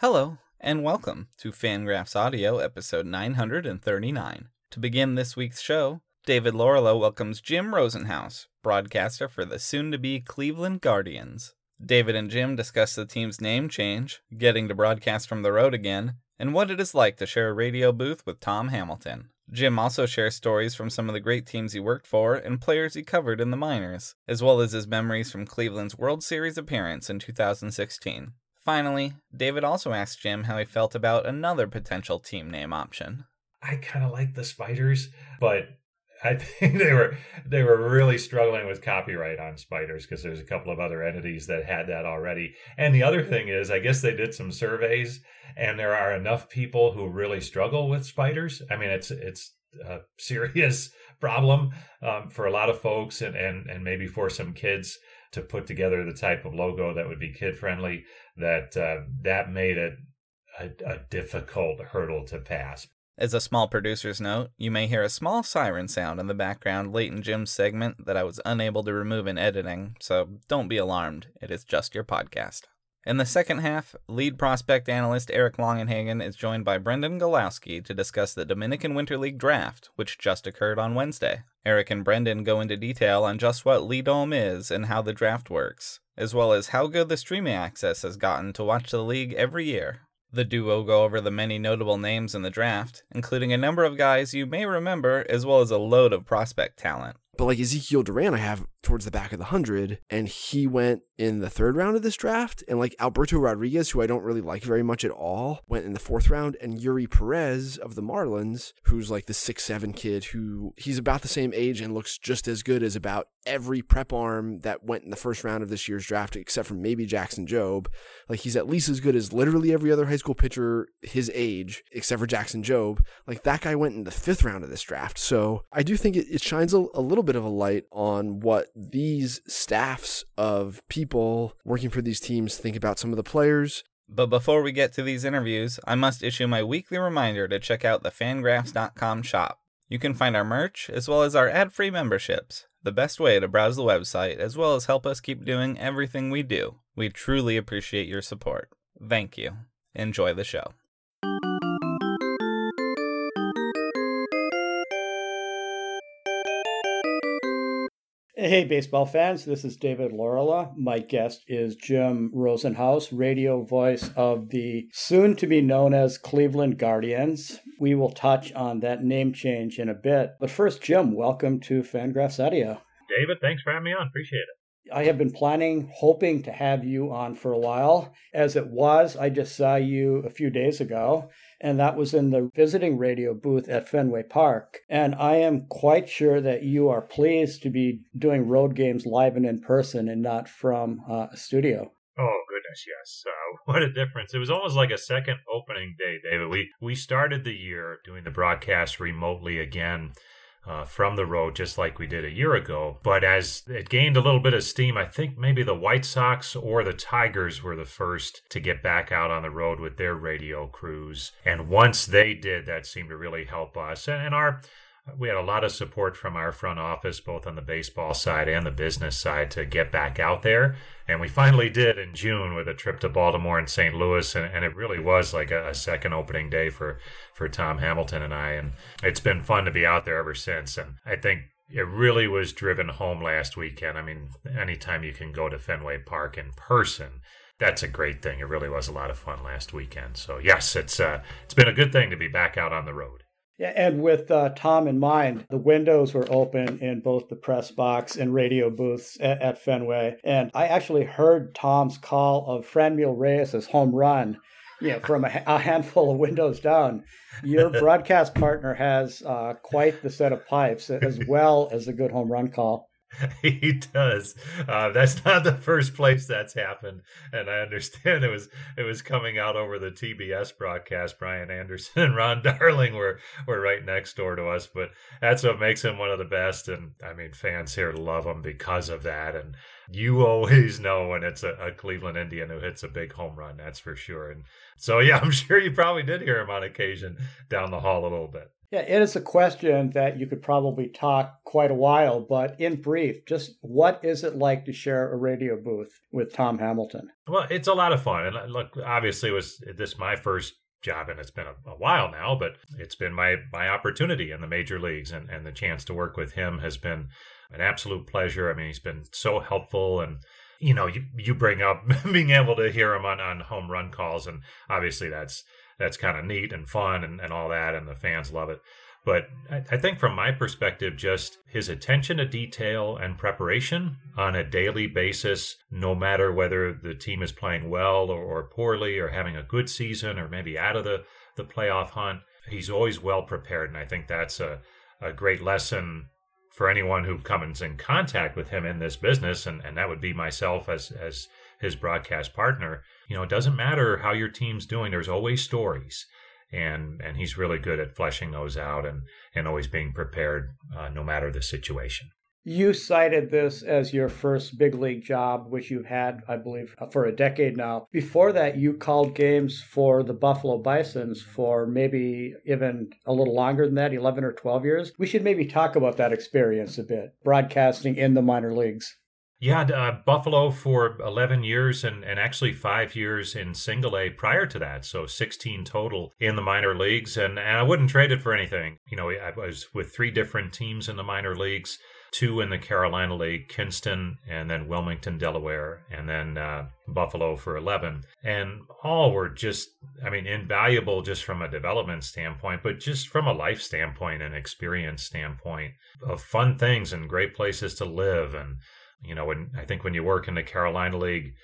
Hello, and welcome to Fangraphs Audio, episode 939. To begin this week's show, David Laurila welcomes Jim Rosenhaus, broadcaster for the soon to be Cleveland Guardians. David and Jim discuss the team's name change, getting to broadcast from the road again, and what it is like to share a radio booth with Tom Hamilton. Jim also shares stories from some of the great teams he worked for and players he covered in the minors, as well as his memories from Cleveland's World Series appearance in 2016. Finally, David also asked Jim how he felt about another potential team name option. I kind of like the spiders, but I think they were they were really struggling with copyright on spiders because there's a couple of other entities that had that already. And the other thing is, I guess they did some surveys, and there are enough people who really struggle with spiders. I mean, it's it's a serious problem um, for a lot of folks, and and and maybe for some kids to put together the type of logo that would be kid friendly that uh, that made it a, a difficult hurdle to pass. As a small producer's note, you may hear a small siren sound in the background late in Jim's segment that I was unable to remove in editing, so don't be alarmed, it is just your podcast. In the second half, lead prospect analyst Eric Longenhagen is joined by Brendan Gawlowski to discuss the Dominican Winter League draft, which just occurred on Wednesday. Eric and Brendan go into detail on just what LIDOM is and how the draft works, as well as how good the streaming access has gotten to watch the league every year. The duo go over the many notable names in the draft, including a number of guys you may remember, as well as a load of prospect talent. But like Ezekiel Duran, I have towards the back of the hundred, and he went in the third round of this draft. And like Alberto Rodriguez, who I don't really like very much at all, went in the fourth round. And Eury Perez of the Marlins, who's like the six seven kid, who he's about the same age and looks just as good as about every prep arm that went in the first round of this year's draft, except for maybe Jackson Jobe. Like he's at least as good as literally every other high school pitcher his age, except for Jackson Jobe. Like that guy went in the fifth round of this draft. So I do think it, it shines a, a little bit of a light on what these staffs of people working for these teams think about some of the players. But before we get to these interviews, I must issue my weekly reminder to check out the fangraphs.com shop. You can find our merch as well as our ad free memberships, the best way to browse the website as well as help us keep doing everything we do. We truly appreciate your support. Thank you. Enjoy the show. Hey, baseball fans, this is David Laurila. My guest is Jim Rosenhaus, radio voice of the soon to be known as Cleveland Guardians. We will touch on that name change in a bit. But first, Jim, welcome to Fangraphs Audio. David, thanks for having me on. Appreciate it. I have been planning, hoping to have you on for a while. As it was, I just saw you a few days ago and that was in the visiting radio booth at Fenway Park. And I am quite sure that you are pleased to be doing road games live and in person and not from uh, a studio. Oh goodness, yes! Uh, what a difference! It was almost like a second opening day, David. We we started the year doing the broadcast remotely again uh, from the road, just like we did a year ago. But as it gained a little bit of steam, I think maybe the White Sox or the Tigers were the first to get back out on the road with their radio crews. And once they did, that seemed to really help us. And, and our we had a lot of support from our front office, both on the baseball side and the business side, to get back out there. And we finally did in June with a trip to Baltimore and St. Louis. And, and it really was like a, a, second opening day for, for Tom Hamilton and I. And it's been fun to be out there ever since. And I think it really was driven home last weekend. I mean, anytime you can go to Fenway Park in person, that's a great thing. It really was a lot of fun last weekend. So yes, it's uh, it's been a good thing to be back out on the road. Yeah, and with uh, Tom in mind, the windows were open in both the press box and radio booths at, at Fenway. And I actually heard Tom's call of Franmil Reyes' home run you know, from a, a, handful of windows down. Your broadcast partner has uh, quite the set of pipes, as well as a good home run call. he does. Uh, that's not the first place that's happened, and I understand it was it was coming out over the TBS broadcast. Brian Anderson and Ron Darling were were right next door to us, but that's what makes him one of the best. And I mean, fans here love him because of that. And you always know when it's a, a Cleveland Indian who hits a big home run. That's for sure. And so, yeah, I'm sure you probably did hear him on occasion down the hall a little bit. Yeah, it is a question that you could probably talk quite a while, but in brief, just what is it like to share a radio booth with Tom Hamilton? Well, it's a lot of fun. And uh, look, obviously, was this my first job and it's been a, a, while now but it's been my my opportunity in the major leagues and, and the chance to work with him has been an absolute pleasure i mean he's been so helpful and you know you, you bring up being able to hear him on, on home run calls and obviously that's that's kind of neat and fun and, and all that and the fans love it but I, I think from my perspective, just his attention to detail and preparation on a daily basis, no matter whether the team is playing well or, or poorly or having a good season or maybe out of the, the playoff hunt, he's always well prepared. And I think that's a, a great lesson for anyone who comes in contact with him in this business, and, and that would be myself as as his broadcast partner. You know, it doesn't matter how your team's doing. There's always stories and and he's really good at fleshing those out and and always being prepared uh, no matter the situation. You cited this as your first big league job, which you've had, I believe, for a decade now. Before that, you called games for the Buffalo Bisons for maybe even a little longer than that 11 or 12 years. We should maybe talk about that experience a bit, broadcasting in the minor leagues. Yeah, uh, Buffalo for 11 years and, and actually five years in single A prior to that. So 16 total in the minor leagues. And, and I wouldn't trade it for anything. You know, I was with three different teams in the minor leagues two in the Carolina League, Kinston, and then Wilmington, Delaware, and then uh, Buffalo for 11. And all were just, I mean, invaluable just from a development standpoint, but just from a life standpoint and experience standpoint of fun things and great places to live and you know, when I think when you work in the Carolina League,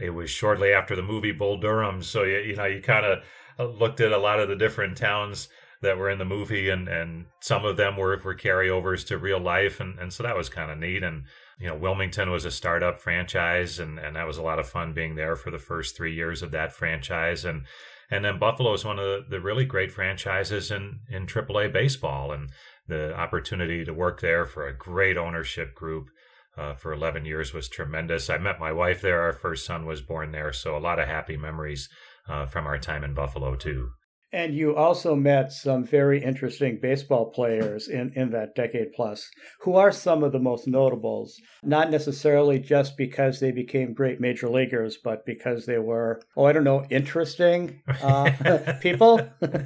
it was shortly after the movie Bull Durham, so you you know you kind of uh, looked at a lot of the different towns that were in the movie, and and some of them were were carryovers to real life, and and so that was kind of neat. And you know, Wilmington was a startup franchise, and and that was a lot of fun being there for the first three years of that franchise, and and then Buffalo is one of the, really great franchises in in AAA baseball, and the opportunity to work there for a great ownership group uh, for 11 years was tremendous. I met my wife there. Our first son was born there. So a lot of happy memories uh, from our time in Buffalo, too. And you also met some very interesting baseball players in, in that decade plus. Who are some of the most notables? Not necessarily just because they became great major leaguers, but because they were, oh, I don't know, interesting uh, people?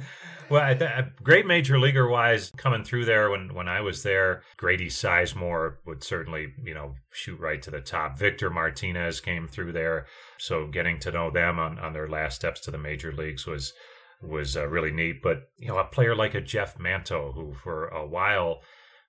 Well, th- great major leaguer wise coming through there when when I was there, Grady Sizemore would certainly you know shoot right to the top. Victor Martinez came through there, so getting to know them on on their last steps to the major leagues was was uh, really neat. But you know, a player like a Jeff Manto, who for a while.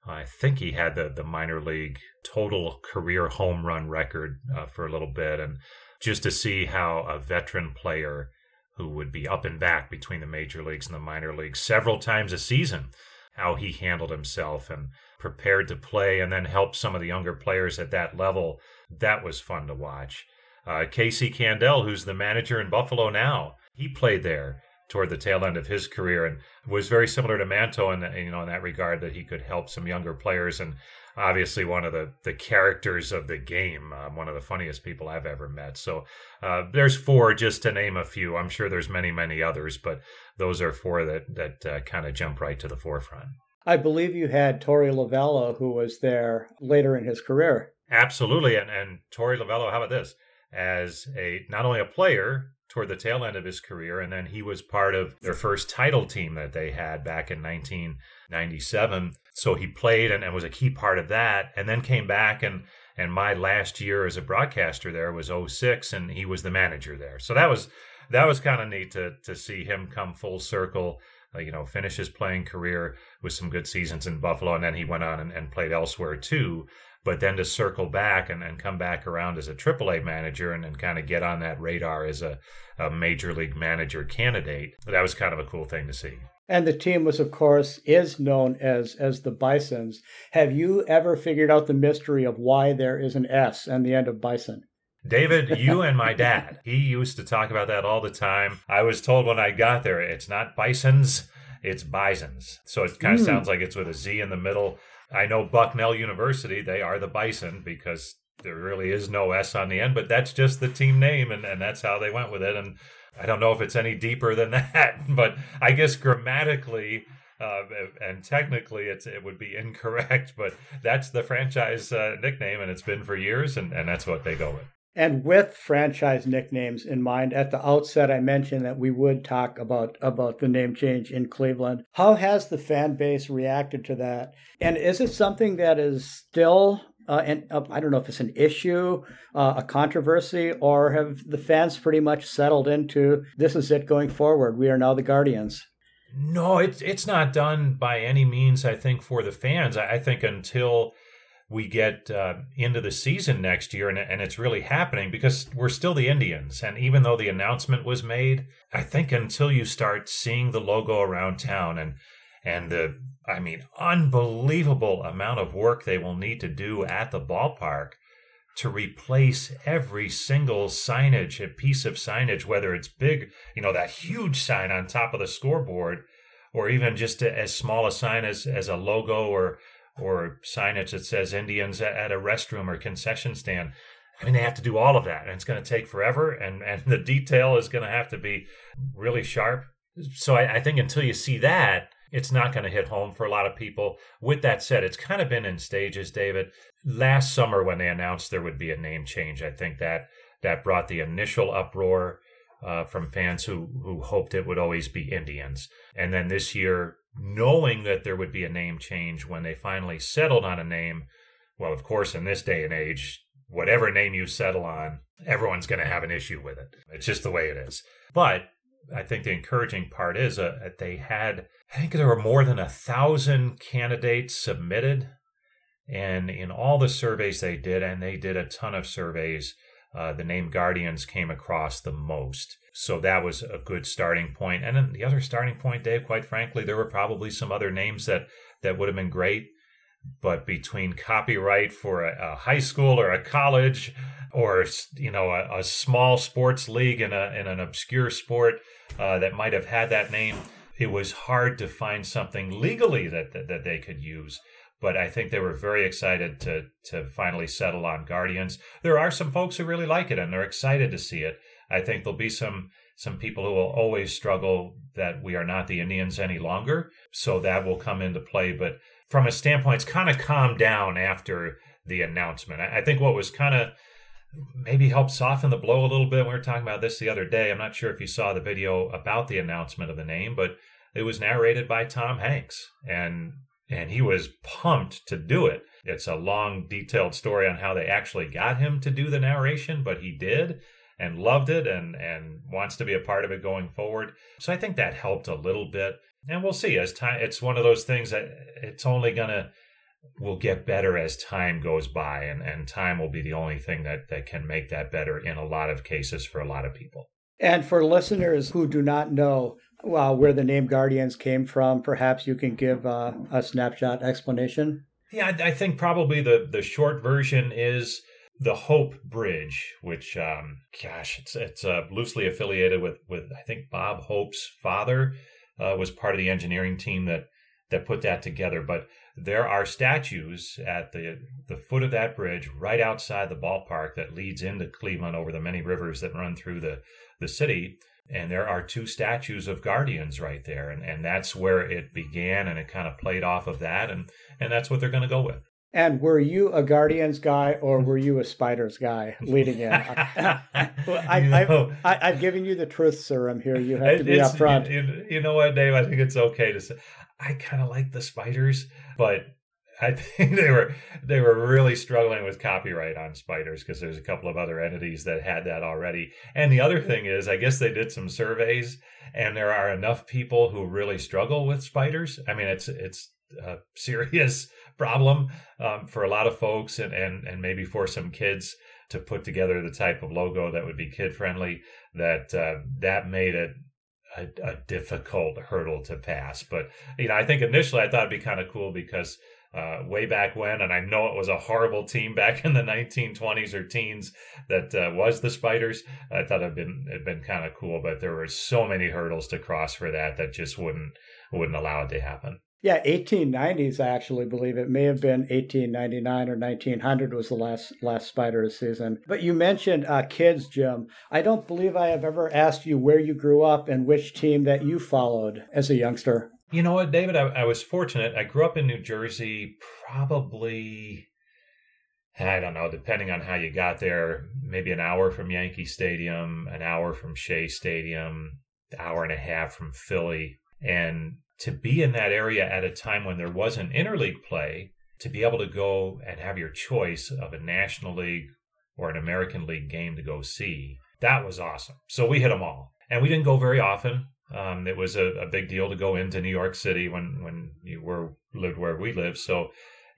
I think he had the, the minor league total career home run record uh, for a little bit. And just to see how a veteran player who would be up and back between the major leagues and the minor leagues several times a season, how he handled himself and prepared to play and then help some of the younger players at that level. That was fun to watch. Uh, Casey Candaele, who's the manager in Buffalo now, he played there toward the tail end of his career and was very similar to Manto in, you know in that regard that he could help some younger players and obviously one of the the characters of the game, um, one of the funniest people I've ever met. So uh, there's four, just to name a few. I'm sure there's many many others, but those are four that that uh, kind of jump right to the forefront. I believe you had Torey Lovullo, who was there later in his career. Absolutely, and and Torey Lovullo, how about this? As a not only a player toward the tail end of his career, and then he was part of their first title team that they had back in 1997. So he played and, and was a key part of that, and then came back and and my last year as a broadcaster there was 06 and he was the manager there. So that was that was kind of neat to to see him come full circle. Uh, you know, finish his playing career with some good seasons in Buffalo, and then he went on and, and played elsewhere too but then to circle back and, and come back around as a AAA manager and, and kind of get on that radar as a, a major league manager candidate, that was kind of a cool thing to see. And the team was, of course, is known as as the Bisons. Have you ever figured out the mystery of why there is an S on the end of Bison? David, you and my dad, he used to talk about that all the time. I was told when I got there, it's not Bisons, it's Bisons. So it kind of mm. sounds like it's with a Z in the middle. I know Bucknell University, they are the Bison because there really is no S on the end, but that's just the team name and, and that's how they went with it. And I don't know if it's any deeper than that, but I guess grammatically, Uh, and technically, it's it would be incorrect, but that's the franchise uh, nickname, and it's been for years, and, and that's what they go with. And with franchise nicknames in mind, at the outset, I mentioned that we would talk about about the name change in Cleveland. How has the fan base reacted to that? And is it something that is still uh, and uh, I don't know if it's an issue, uh, a controversy, or have the fans pretty much settled into this is it going forward? We are now the Guardians. No, it's it's not done by any means. I think for the fans, I, I think until we get uh, into the season next year and, and it's really happening because we're still the Indians. And even though the announcement was made, I think until you start seeing the logo around town and and the I mean unbelievable amount of work they will need to do at the ballpark to replace every single signage, a piece of signage, whether it's big, you know, that huge sign on top of the scoreboard, or even just as small a sign as, as a logo or or signage that says Indians at a restroom or concession stand. I mean, they have to do all of that, and it's going to take forever, and, and the detail is going to have to be really sharp. So I, I think until you see that, it's not going to hit home for a lot of people. With that said, it's kind of been in stages, David. Last summer, when they announced there would be a name change, I think that that brought the initial uproar uh, from fans who who hoped it would always be Indians. And then this year, knowing that there would be a name change when they finally settled on a name, well, of course, in this day and age, whatever name you settle on, everyone's going to have an issue with it. It's just the way it is. But I think the encouraging part is uh, that they had, I think there were more than a thousand candidates submitted. And in all the surveys they did, and they did a ton of surveys, uh, the name Guardians came across the most. So that was a good starting point. And then the other starting point, Dave, quite frankly, there were probably some other names that, that would have been great. But between copyright for a, a high school or a college or, you know, a, a, small sports league in, a, in an obscure sport uh, that might have had that name, it was hard to find something legally that, that, that they could use but I think they were very excited to to finally settle on Guardians. There are some folks who really like it and they're excited to see it. I think there'll be some some people who will always struggle that we are not the Indians any longer, so that will come into play. But from a standpoint, it's kind of calmed down after the announcement. I, I think what was kind of maybe helped soften the blow a little bit. We were talking about this the other day. I'm not sure if you saw the video about the announcement of the name, but it was narrated by Tom Hanks, and and he was pumped to do it. It's a long, detailed story on how they actually got him to do the narration, but he did and loved it and, and wants to be a part of it going forward. So I think that helped a little bit. And we'll see as time, it's one of those things that it's only going to, will get better as time goes by. And, and time will be the only thing that, that can make that better in a lot of cases for a lot of people. And for listeners who do not know, well, where the name Guardians came from, perhaps you can give uh, a snapshot explanation. Yeah, I, I, think probably the the short version is the Hope Bridge, which, um, gosh, it's it's uh, loosely affiliated with with I think Bob Hope's father uh, was part of the engineering team that that put that together. But there are statues at the the foot of that bridge, right outside the ballpark, that leads into Cleveland over the many rivers that run through the the city and there are two statues of guardians right there. And, and that's where it began and it kind of played off of that. And and that's what they're going to go with. And were you a guardians guy or were you a spiders guy leading in? I, have given you the truth serum here. You have to be upfront. you, you know what dave? I think it's okay to say i kind of like the spiders but I think they were they were really struggling with copyright on spiders because there's a couple of other entities that had that already. And the other thing is, I guess they did some surveys, and there are enough people who really struggle with spiders. I mean, it's it's a serious problem um, for a lot of folks, and and and maybe for some kids to put together the type of logo that would be kid friendly. That uh, that made it a, a, difficult hurdle to pass. But you know, I think initially I thought it'd be kind of cool because uh, way back when, and I know it was a horrible team back in the 1920s or teens that uh, was the Spiders. I thought it'd been it'd been kind of cool, but there were so many hurdles to cross for that that just wouldn't wouldn't allow it to happen. Yeah, 1890s. I actually believe it may have been 1899 or 1900 was the last last Spiders season. But you mentioned uh, kids, Jim. I don't believe I have ever asked you where you grew up and which team that you followed as a youngster. You know what, David? I, I was fortunate. I grew up in New Jersey, probably, I don't know, depending on how you got there, maybe an hour from Yankee Stadium, an hour from Shea Stadium, an hour and a half from Philly. And to be in that area at a time when there was an interleague play, to be able to go and have your choice of a National League or an American League game to go see, that was awesome. So we hit them all. And we didn't go very often. Um, it was a, a, big deal to go into New York City when, when you were lived where we lived. So,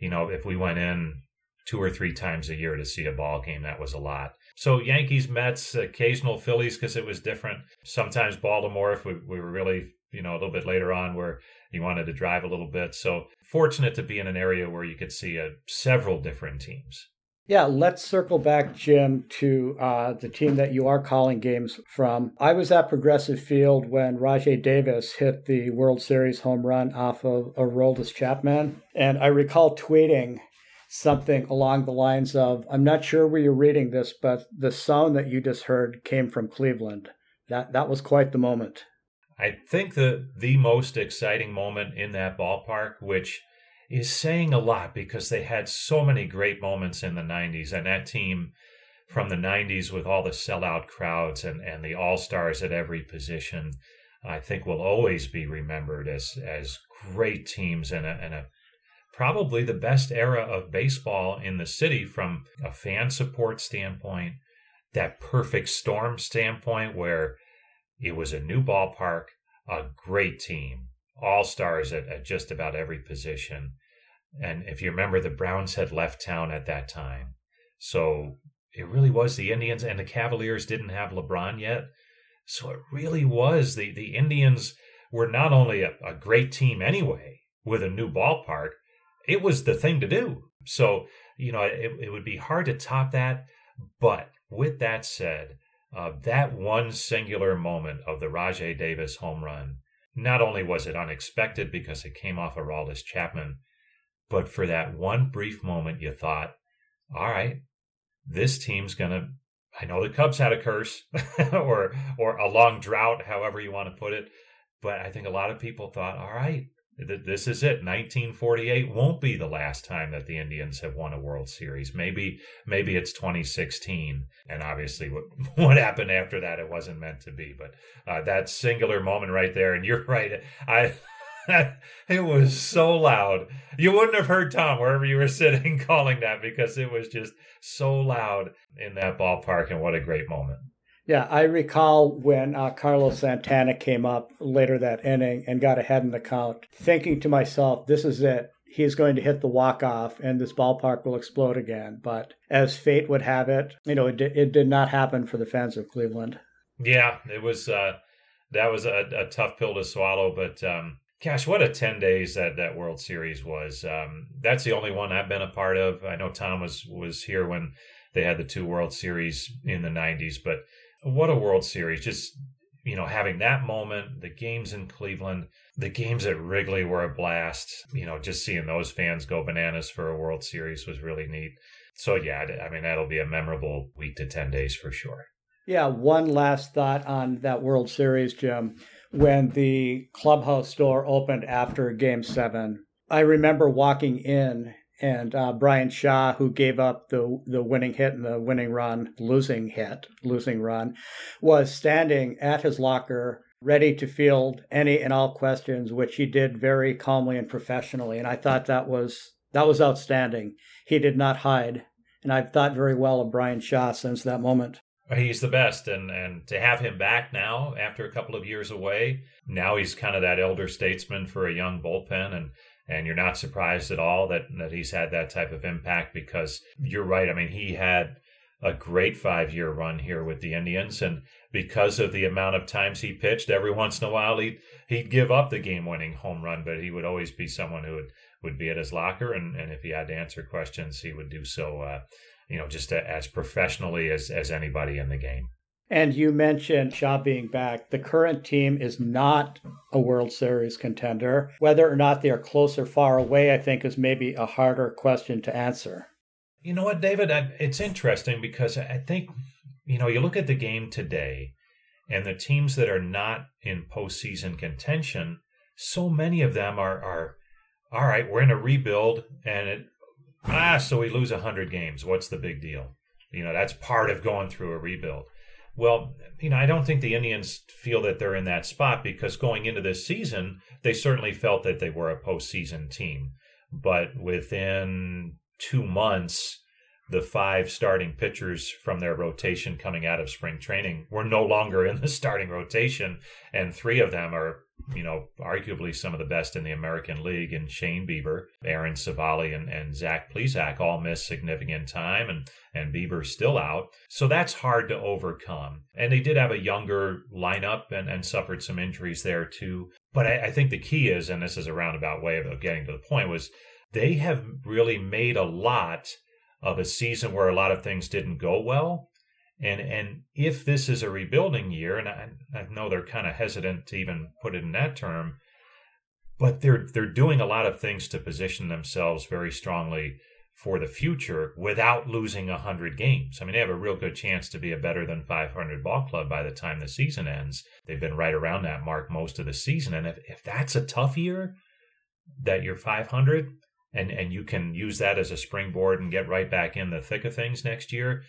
you know, if we went in two or three times a year to see a ball game, that was a lot. So Yankees, Mets, occasional Phillies because it was different. Sometimes Baltimore if we, we were really, you know, a little bit later on where you wanted to drive a little bit. So fortunate to be in an area where you could see a, uh, several different teams. Yeah, let's circle back, Jim, to uh, the team that you are calling games from. I was at Progressive Field when Rajai Davis hit the World Series home run off of Aroldis Chapman. And I recall tweeting something along the lines of I'm not sure where you're reading this, but the sound that you just heard came from Cleveland. That, that was quite the moment. I think the, the most exciting moment in that ballpark, which is saying a lot because they had so many great moments in the 90s and that team from the 90s with all the sellout crowds and, and the all-stars at every position i think will always be remembered as as great teams and a, and a probably the best era of baseball in the city from a fan support standpoint that perfect storm standpoint where it was a new ballpark a great team all stars at, at just about every position and if you remember, the Browns had left town at that time. So it really was the Indians and the Cavaliers didn't have LeBron yet. So it really was the, the Indians were not only a, a great team anyway with a new ballpark, it was the thing to do. So, you know, it, it would be hard to top that. But with that said, uh, that one singular moment of the Rajai Davis home run, not only was it unexpected because it came off Aroldis Chapman, but for that one brief moment, you thought, all right, this team's going to. I know the Cubs had a curse or or a long drought, however you want to put it, but I think a lot of people thought, all right, this is it 1948 won't be the last time that the indians have won a world series maybe maybe it's 2016 and obviously what, what happened after that it wasn't meant to be but uh, that singular moment right there and you're right i it was so loud. You wouldn't have heard Tom wherever you were sitting calling that because it was just so loud in that ballpark. And what a great moment. Yeah, I recall when uh, Carlos Santana came up later that inning and got ahead in the count, thinking to myself, this is it. He's going to hit the walk off and this ballpark will explode again. But as fate would have it, you know, it, d- it did not happen for the fans of Cleveland. Yeah, it was, uh, that was a, a tough pill to swallow. But, um, Gosh, what a 10 days that that World Series was. Um, that's the only one I've been a part of. I know Tom was, was here when they had the two World Series in the 90s, but what a World Series. Just, you know, having that moment, the games in Cleveland, the games at Wrigley were a blast. You know, just seeing those fans go bananas for a World Series was really neat. So, yeah, I mean, that'll be a memorable week to 10 days for sure. Yeah, one last thought on that World Series, Jim when the clubhouse door opened after game seven. I remember walking in and uh, Bryan Shaw, who gave up the the winning hit and the winning run, losing hit, losing run, was standing at his locker, ready to field any and all questions, which he did very calmly and professionally. And I thought that was that was outstanding. He did not hide, and I've thought very well of Bryan Shaw since that moment. He's the best, and and to have him back now after a couple of years away, now he's kind of that elder statesman for a young bullpen, and and you're not surprised at all that that he's had that type of impact because you're right. I mean, he had a great five year run here with the Indians, and because of the amount of times he pitched, every once in a while he'd he'd give up the game winning home run, but he would always be someone who would would be at his locker, and and if he had to answer questions, he would do so. Uh, you know, just as professionally as, as anybody in the game. And you mentioned Shaw being back. The current team is not a World Series contender. Whether or not they are close or far away, I think, is maybe a harder question to answer. You know what, David? It's interesting because I think, you know, you look at the game today and the teams that are not in postseason contention so many of them are are all right. We're in a rebuild, and it ah, so we lose hundred games. What's the big deal? You know, that's part of going through a rebuild. Well, you know, I don't think the Indians feel that they're in that spot because going into this season, they certainly felt that they were a postseason team. But within two months, the five starting pitchers from their rotation coming out of spring training were no longer in the starting rotation, and three of them are you know, arguably some of the best in the American League, and Shane Bieber, Aaron Civale, and, and Zach Plesac all missed significant time, and, and Bieber's still out. So that's hard to overcome. And they did have a younger lineup and, and suffered some injuries there too. But I, I think the key is, and this is a roundabout way of getting to the point, was they have really made a lot of a season where a lot of things didn't go well and and if this is a rebuilding year, and I, I know they're kind of hesitant to even put it in that term, but they're they're doing a lot of things to position themselves very strongly for the future without losing 100 games. I mean, they have a real good chance to be a better than 500 ball club by the time the season ends. They've been right around that mark most of the season. And if, if that's a tough year, that you're 500 and, and you can use that as a springboard and get right back in the thick of things next year,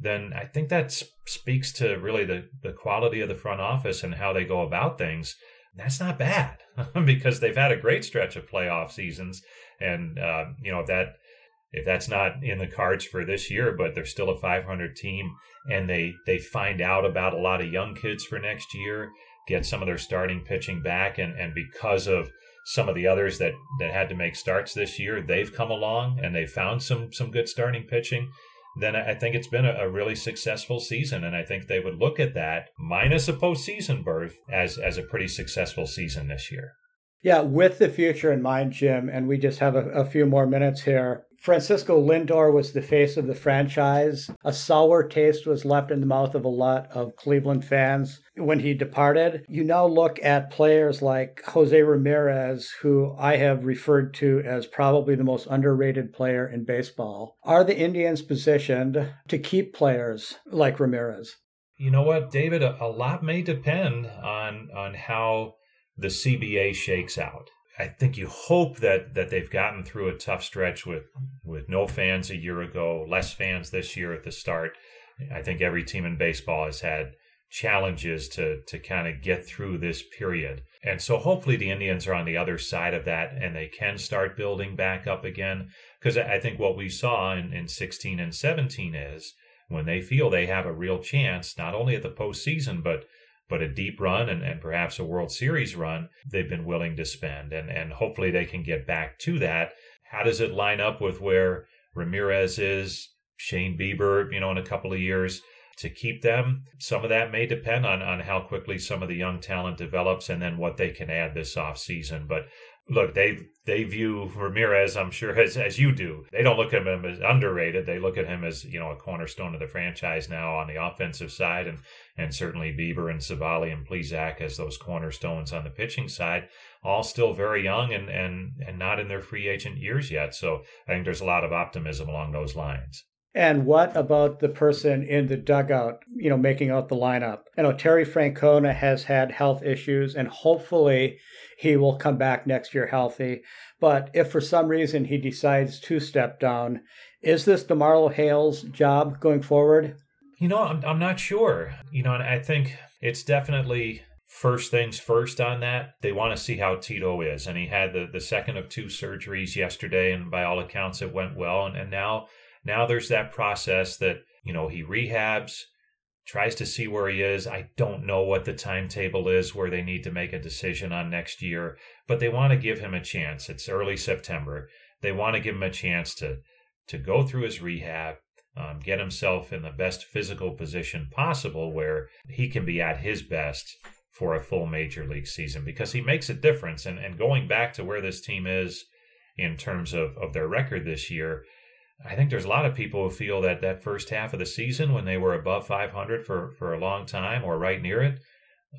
then I think that speaks to really the, the quality of the front office and how they go about things. That's not bad because they've had a great stretch of playoff seasons, and uh, you know if that if that's not in the cards for this year, but they're still a 500 team, and they they find out about a lot of young kids for next year, get some of their starting pitching back, and and because of some of the others that that had to make starts this year, they've come along and they found some some good starting pitching then I think it's been a, a, really successful season. And I think they would look at that minus a postseason berth as, as a pretty successful season this year. Yeah, with the future in mind, Jim, and we just have a, a few more minutes here. Francisco Lindor was the face of the franchise. A sour taste was left in the mouth of a lot of Cleveland fans when he departed. You now look at players like Jose Ramirez, who I have referred to as probably the most underrated player in baseball. Are the Indians positioned to keep players like Ramirez? You know what, David? A, lot may depend on on how the CBA shakes out. I think you hope that that they've gotten through a tough stretch with with no fans a year ago, less fans this year at the start. I think every team in baseball has had challenges to to kind of get through this period. And so hopefully the Indians are on the other side of that and they can start building back up again. Because I think what we saw in, in 16 and 17 is when they feel they have a real chance, not only at the postseason, but but a deep run and, and perhaps a World Series run, they've been willing to spend. And, and hopefully they can get back to that. How does it line up with where Ramirez is, Shane Bieber, you know, in a couple of years? To keep them, some of that may depend on, on how quickly some of the young talent develops and then what they can add this off season. But look, they they view Ramirez, I'm sure, as as you do. They don't look at him as underrated. They look at him as you know a cornerstone of the franchise now on the offensive side, and and certainly Bieber and Civale and Plesac as those cornerstones on the pitching side. All still very young and and and not in their free agent years yet. So I think there's a lot of optimism along those lines. And what about the person in the dugout, you know, making out the lineup? You know, Terry Francona has had health issues, and hopefully he will come back next year healthy. But if for some reason he decides to step down, is this DeMarlo Hale's job going forward? You know, I'm, I'm not sure. You know, and I think it's definitely first things first on that. They want to see how Tito is. And he had the, the second of two surgeries yesterday, and by all accounts, it went well. And, and now now there's that process that, you know, he rehabs, tries to see where he is. I don't know what the timetable is where they need to make a decision on next year, but they want to give him a chance. It's early September. They want to give him a chance to to go through his rehab, um, get himself in the best physical position possible where he can be at his best for a full major league season because he makes a difference. And, and going back to where this team is in terms of, of their record this year, I think there's a lot of people who feel that that first half of the season, when they were above 500 for, for a long time or right near it,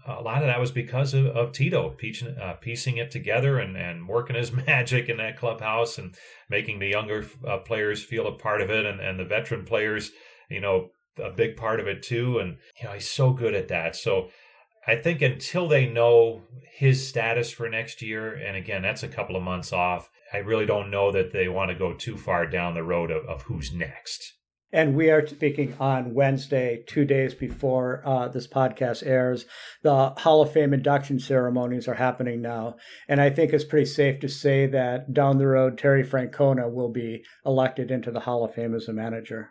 a lot of that was because of, of Tito piecing, uh, piecing it together and, and working his magic in that clubhouse and making the younger uh, players feel a part of it and, and the veteran players, you know, a big part of it too. And, you know, he's so good at that. So I think until they know his status for next year, and again, that's a couple of months off, I really don't know that they want to go too far down the road of, of who's next. And we are speaking on Wednesday, two days before uh, this podcast airs. The Hall of Fame induction ceremonies are happening now. And I think it's pretty safe to say that down the road, Terry Francona will be elected into the Hall of Fame as a manager.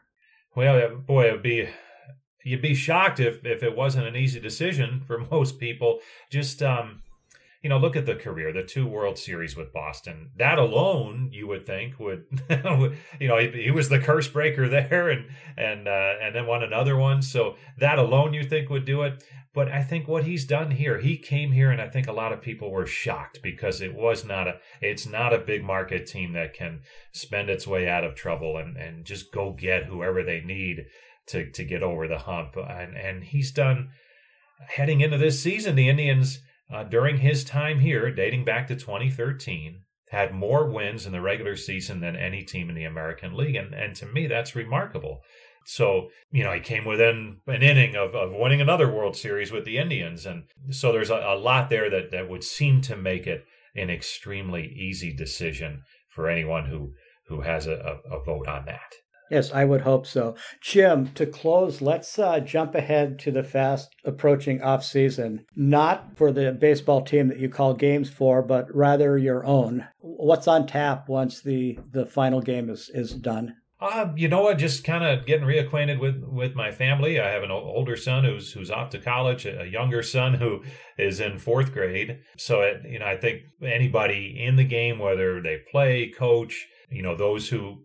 Well, boy, it'd be you'd be shocked if if it wasn't an easy decision for most people. Just um, you know, look at the career, the two World Series with Boston. That alone, you would think would, you know, he, he, was the curse breaker there, and and uh, and then won another one. So that alone, you think would do it. But I think what he's done here, he came here, and I think a lot of people were shocked because it was not a, it's not a big market team that can spend its way out of trouble and and just go get whoever they need to to get over the hump. And and he's done. Heading into this season, the Indians uh, during his time here, dating back to 2013, had more wins in the regular season than any team in the American League. And, and to me, that's remarkable. So, you know, he came within an inning of, of winning another World Series with the Indians. And so there's a, a lot there that, that would seem to make it an extremely easy decision for anyone who, who has a, a, a vote on that. Yes, I would hope so. Jim, to close, let's uh, jump ahead to the fast approaching off season. Not for the baseball team that you call games for, but rather your own. What's on tap once the the final game is is done? Uh, you know what? Just kind of getting reacquainted with with my family. I have an older son who's who's off to college, a younger son who is in fourth grade. So, it, you know, I think anybody in the game, whether they play, coach, you know, those who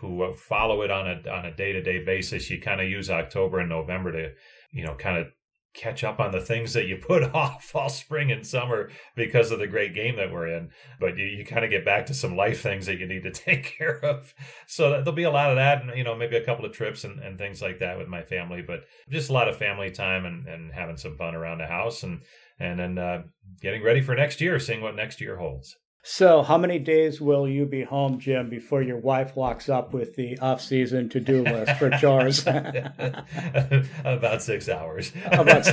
who follow it on a on a day to day basis, you kind of use October and November to, you know, kind of catch up on the things that you put off all spring and summer because of the great game that we're in. But you, you kind of get back to some life things that you need to take care of. So there'll be a lot of that, and you know, maybe a couple of trips and, and things like that with my family. But just a lot of family time and, and having some fun around the house, and and then uh, getting ready for next year, seeing what next year holds. So, how many days will you be home, Jim, before your wife walks up with the off-season to-do list for chores? About six hours. About...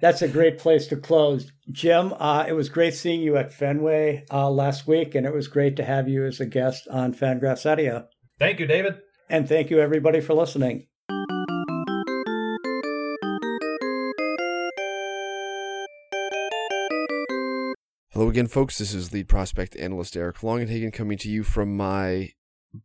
That's a great place to close, Jim. Uh, it was great seeing you at Fenway uh, last week, and it was great to have you as a guest on Fangraphs Audio. Thank you, David, and thank you everybody for listening. Hello again, folks. This is lead prospect analyst Eric Longenhagen coming to you from my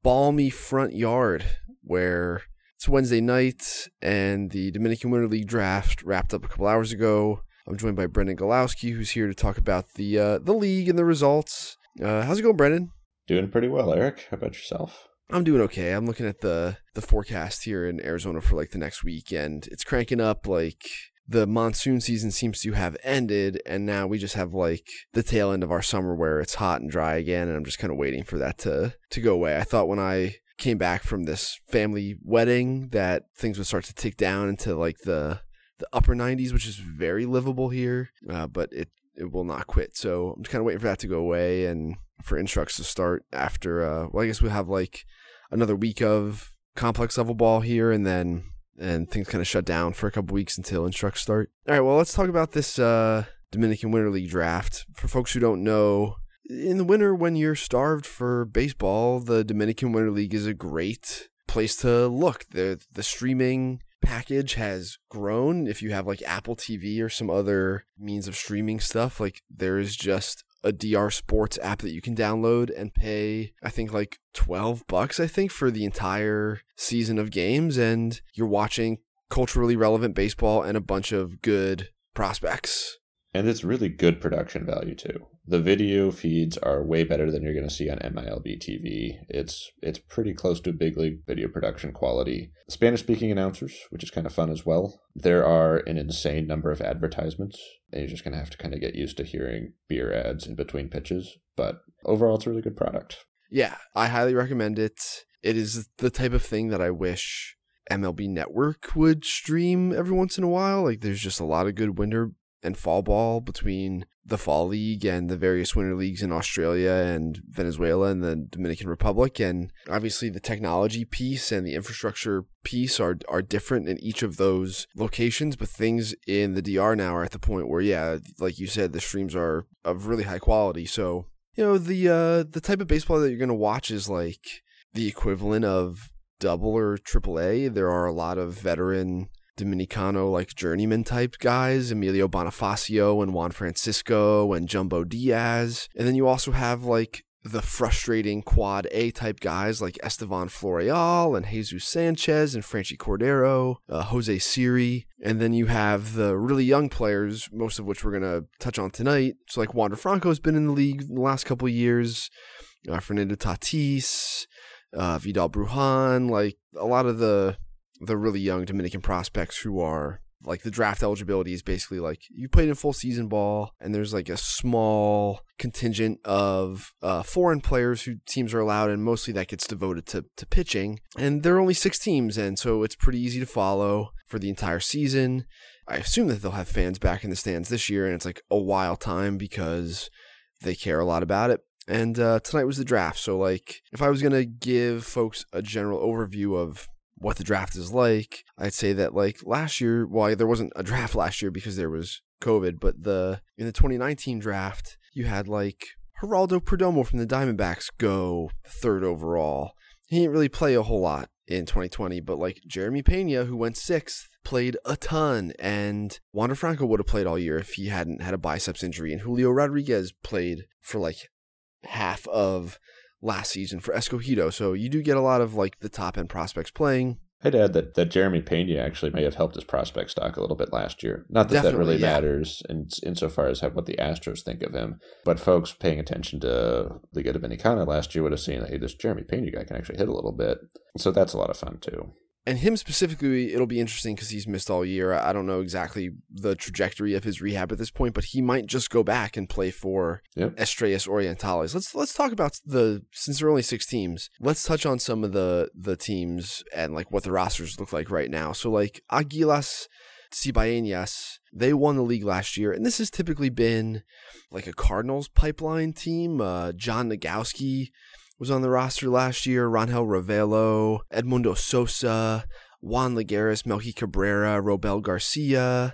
balmy front yard where it's Wednesday night and the Dominican Winter League draft wrapped up a couple hours ago. I'm joined by Brendan Gawlowski, who's here to talk about the uh, the league and the results. Uh, how's it going, Brendan? Doing pretty well, Eric. How about yourself? I'm doing okay. I'm looking at the the forecast here in Arizona for like the next week, and it's cranking up like the monsoon season seems to have ended and now we just have like the tail end of our summer where it's hot and dry again and I'm just kind of waiting for that to to go away. I thought when I came back from this family wedding that things would start to tick down into like the the upper 90s which is very livable here, uh, but it it will not quit. So I'm just kind of waiting for that to go away and for instructs to start after uh well I guess we'll have like another week of complex level ball here and then and things kind of shut down for a couple weeks until instructs start. All right, well, let's talk about this uh, Dominican Winter League draft. For folks who don't know, in the winter when you're starved for baseball, the Dominican Winter League is a great place to look. The the streaming package has grown. If you have like Apple TV or some other means of streaming stuff, like there is just a DR Sports app that you can download and pay, I think like 12 bucks, I think, for the entire season of games. And you're watching culturally relevant baseball and a bunch of good prospects. And it's really good production value too. The video feeds are way better than you're going to see on MILB TV. It's it's pretty close to big league video production quality. Spanish speaking announcers, which is kind of fun as well. There are an insane number of advertisements, and you're just going to have to kind of get used to hearing beer ads in between pitches. But overall, it's a really good product. Yeah, I highly recommend it. It is the type of thing that I wish MLB Network would stream every once in a while. Like, there's just a lot of good winter and fall ball between the fall league and the various winter leagues in Australia and Venezuela and the Dominican Republic. And obviously the technology piece and the infrastructure piece are are different in each of those locations but things in the DR now are at the point where yeah like you said the streams are of really high quality. So you know the uh the type of baseball that you're going to watch is like the equivalent of double or triple A. There are a lot of veteran Dominicano like journeyman type guys, Emilio Bonifacio and Juan Francisco and Jumbo Diaz. And then you also have like the frustrating quad A type guys like Estevan Florial and Jesus Sanchez and Franchy Cordero, uh, Jose Siri. And then you have the really young players, most of which we're going to touch on tonight. So like Wander Franco's been in the league in the last couple years, uh, Fernando Tatis, uh, Vidal Brujan, like a lot of the the really young Dominican prospects who are like the draft eligibility is basically like you played in full season ball and there's like a small contingent of uh, foreign players who teams are allowed and mostly that gets devoted to, to pitching. And there are only six teams and so it's pretty easy to follow for the entire season. I assume that they'll have fans back in the stands this year and it's like a wild time because they care a lot about it. And uh, tonight was the draft so like if i was going to give folks a general overview of what the draft is like, I'd say that like last year, well, there wasn't a draft last year because there was COVID, but the in the 2019 draft, you had like Geraldo Perdomo from the Diamondbacks go third overall. He didn't really play a whole lot in 2020, but like Jeremy Pena, who went sixth, played a ton, and Wander Franco would have played all year if he hadn't had a biceps injury, and Julio Rodriguez played for like half of last season for Escogido. So you do get a lot of like the top end prospects playing. I'd add that, that Jeremy Pena actually may have helped his prospect stock a little bit last year. Not that Definitely, that really yeah. matters in insofar as what the Astros think of him, but folks paying attention to the good of Liga Dominicana last year would have seen that hey, this Jeremy Pena guy can actually hit a little bit. So that's a lot of fun too. And him specifically, it'll be interesting because he's missed all year. I don't know exactly the trajectory of his rehab at this point, but he might just go back and play for Yep. Estrellas Orientales. Let's let's talk about the since there are only six teams. Let's touch on some of the the teams and like what the rosters look like right now. So like Aguilas Cibaeñas, they won the league last year, and this has typically been like a Cardinals pipeline team. Uh, John Nogowski was on the roster last year. Rangel Ravelo, Edmundo Sosa, Juan Lagares, Melky Cabrera, Robel Garcia,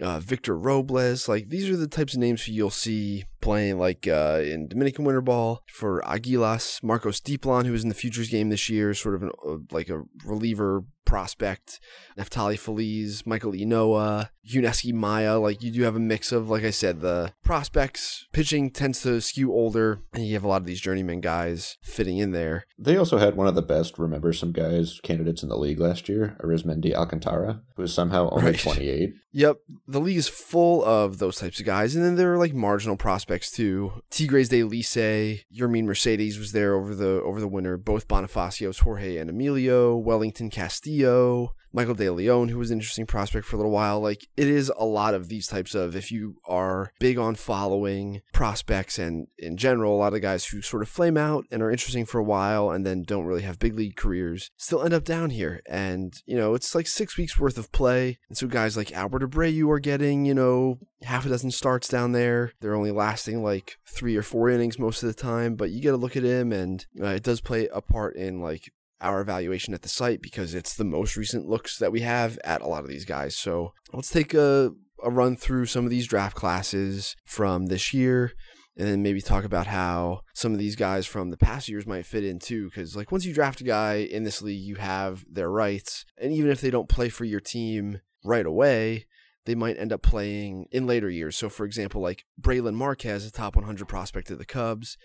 uh, Victor Robles. Like these are the types of names you'll see playing like uh, in Dominican Winter Ball for Aguilas. Marcos Diplon, who was in the Futures game this year, sort of an, uh, like a reliever prospect. Neftali Feliz, Michael Enoa, Yunesky Maya. Like you do have a mix of, like I said, the prospects. Pitching tends to skew older, and you have a lot of these journeyman guys fitting in there. They also had one of the best, remember some guys, candidates in the league last year, Arismendy Alcantara, who is somehow only Right. 28. Yep, the league is full of those types of guys, and then there are like marginal prospects too. Tigres de Licey, Yermin Mercedes was there over the over the winter. Both Bonifacios, Jorge and Emilio, Wellington Castillo, Michael De Leon, who was an interesting prospect for a little while. Like it is a lot of these types of if you are big on following prospects and in general, a lot of guys who sort of flame out and are interesting for a while and then don't really have big league careers still end up down here. And, you know, it's like six weeks worth of play. And so guys like Albert Abreu are getting, you know, half a dozen starts down there. They're only lasting like three or four innings most of the time, but you get to look at him and uh, it does play a part in like our evaluation at the site because it's the most recent looks that we have at a lot of these guys. So let's take a, a run through some of these draft classes from this year and then maybe talk about how some of these guys from the past years might fit in too. Because like once you draft a guy in this league, you have their rights, and even if they don't play for your team right away, they might end up playing in later years. So for example, like Brailyn Marquez, a top 100 prospect of the Cubs,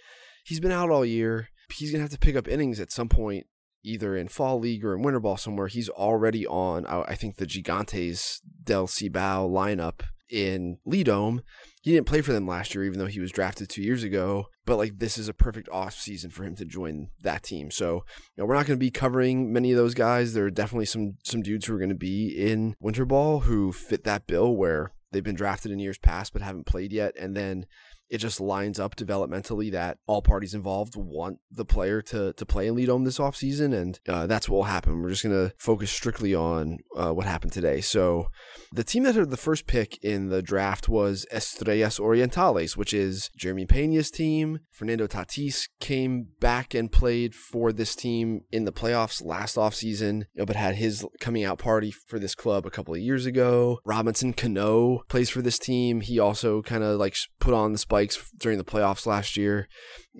he's been out all year. He's gonna have to pick up innings at some point. Either in fall league or in winter ball somewhere, he's already on. I I think the Gigantes del Cibao lineup in LIDOM. He didn't play for them last year, even though he was drafted two years ago. But like this is a perfect off season for him to join that team. So you know, we're not going to be covering many of those guys. There are definitely some some dudes who are going to be in winter ball who fit that bill where they've been drafted in years past but haven't played yet, and then it just lines up developmentally that all parties involved want the player to to play in Lidom this offseason, and uh, that's what will happen. We're just going to focus strictly on uh, what happened today. So, the team that had the first pick in the draft was Estrellas Orientales, which is Jeremy Pena's team. Fernando Tatis came back and played for this team in the playoffs last offseason, but had his coming out party for this club a couple of years ago. Robinson Cano plays for this team. He also kind of like put on the spikes during the playoffs last year.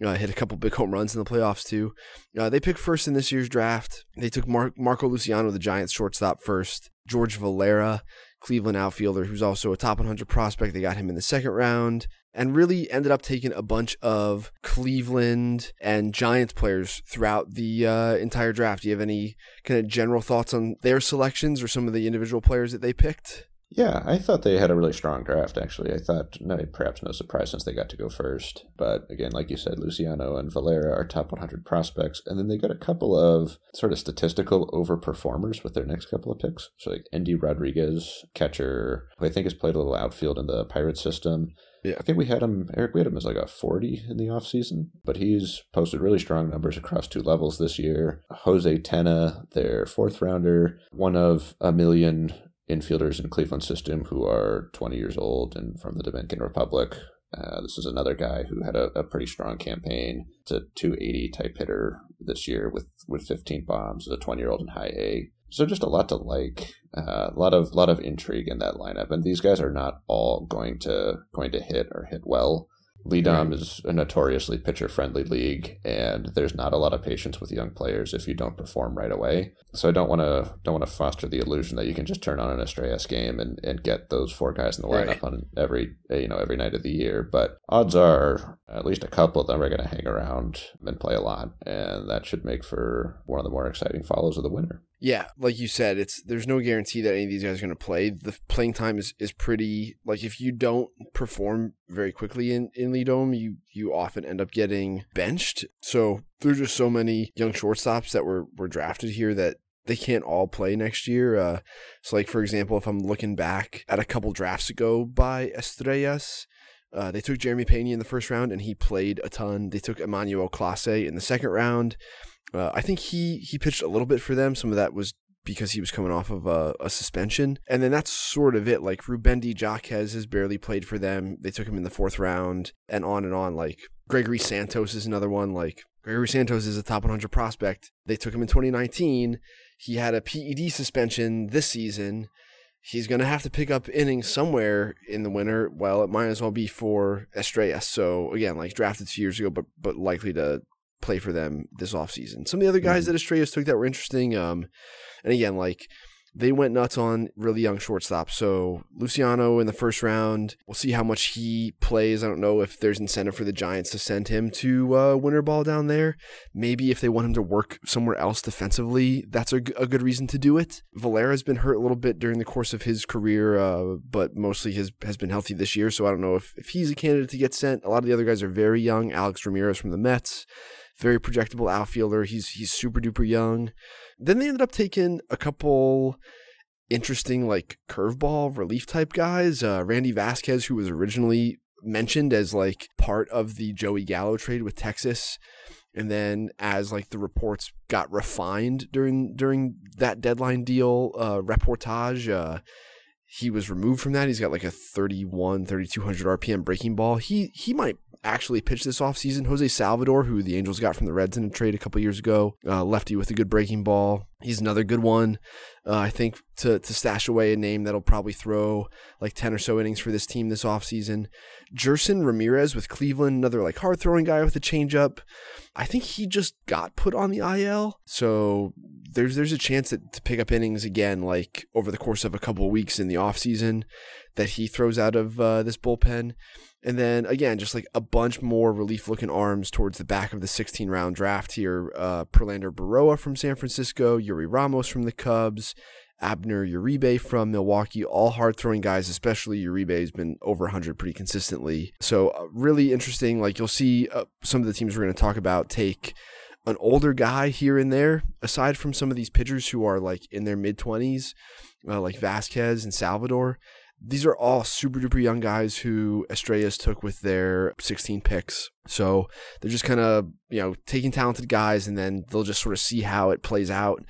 Uh, hit a couple big home runs in the playoffs too. Uh, they picked first in this year's draft. They took Mar- Marco Luciano, the Giants shortstop, first. George Valera, Cleveland outfielder, who's also a top 100 prospect. They got him in the second round and really ended up taking a bunch of Cleveland and Giants players throughout the uh, entire draft. Do you have any kind of general thoughts on their selections or some of the individual players that they picked? Yeah, I thought they had a really strong draft, actually. I thought, no, perhaps no surprise since they got to go first. But again, like you said, Luciano and Valera are top 100 prospects. And then they got a couple of sort of statistical overperformers with their next couple of picks. So, like Endy Rodriguez, catcher, who I think has played a little outfield in the Pirate system. Yeah. I think we had him, Eric, we had him as like a 40 in the offseason, but he's posted really strong numbers across two levels this year. Jose Tena, their fourth rounder, one of a million infielders in Cleveland system who are 20 years old and from the Dominican Republic. Uh, this is another guy who had a, a, pretty strong campaign. It's a 280 type hitter this year with, with 15 bombs, as a 20 year old in high A. So just a lot to like, uh, a lot of lot of intrigue in that lineup, and these guys are not all going to going to hit or hit well. Right. is a notoriously pitcher friendly league, and there's not a lot of patience with young players if you don't perform right away. So I don't want to don't want to foster the illusion that you can just turn on an Estrellas game and, and get those four guys in the lineup right. on every you know every night of the year. But odds are at least a couple of them are going to hang around and play a lot, and that should make for one of the more exciting follows of the winter. Yeah, like you said, it's there's no guarantee that any of these guys are going to play. The playing time is, is pretty like if you don't perform very quickly in in Lidom, you you often end up getting benched. So there's just so many young shortstops that were were drafted here that they can't all play next year. Uh, so like for example, if I'm looking back at a couple drafts ago by Estrellas, uh, they took Jeremy Pena in the first round and he played a ton. They took Emmanuel Clase in the second round. Uh, I think he he pitched a little bit for them. Some of that was because he was coming off of a, a suspension. And then that's sort of it. Like Rubendi Jaquez has barely played for them. They took him in the fourth round and on and on. Like Gregory Santos is another one. Like Gregory Santos is a top 100 prospect. They took him in 2019. He had a PED suspension this season. He's going to have to pick up innings somewhere in the winter. Well, it might as well be for Estrellas. So again, like drafted two years ago, but but likely to play for them this offseason. Some of the other guys mm-hmm. that Estrellas took that were interesting. Um, and again, like they went nuts on really young shortstop. So Luciano in the first round, we'll see how much he plays. I don't know if there's incentive for the Giants to send him to uh, winter ball down there. Maybe if they want him to work somewhere else defensively, that's a, a good reason to do it. Valera's been hurt a little bit during the course of his career, uh, but mostly has has been healthy this year. So I don't know if, if he's a candidate to get sent. A lot of the other guys are very young. Alex Ramirez from the Mets very projectable outfielder. He's he's super duper young. Then they ended up taking a couple interesting like curveball relief type guys. Uh, Randy Vasquez, who was originally mentioned as like part of the Joey Gallo trade with Texas. And then as like the reports got refined during during that deadline deal uh, reportage, uh, he was removed from that. He's got like a 31, 3200 RPM breaking ball. He he might actually pitch this offseason. Jose Salvador, who the Angels got from the Reds in a trade a couple years ago, uh, lefty with a good breaking ball. He's another good one. Uh, I think to, to stash away a name that'll probably throw like 10 or so innings for this team this offseason. Jerson Ramirez with Cleveland, another like hard throwing guy with a changeup. I think he just got put on the IL. So there's there's a chance that to pick up innings again, like over the course of a couple of weeks in the offseason, that he throws out of uh, this bullpen. And then again, just like a bunch more relief looking arms towards the back of the 16 round draft here. Uh, Prelander Berroa from San Francisco, Yuri Ramos from the Cubs, Abner Uribe from Milwaukee, all hard throwing guys, especially Uribe has been over 100 pretty consistently. So, uh, really interesting. Like, you'll see uh, some of the teams we're going to talk about take an older guy here and there, aside from some of these pitchers who are like in their mid 20s, uh, like Vasquez and Salvador these are all super duper young guys who Estrellas took with their 16 picks. So they're just kind of, you know, taking talented guys and then they'll just sort of see how it plays out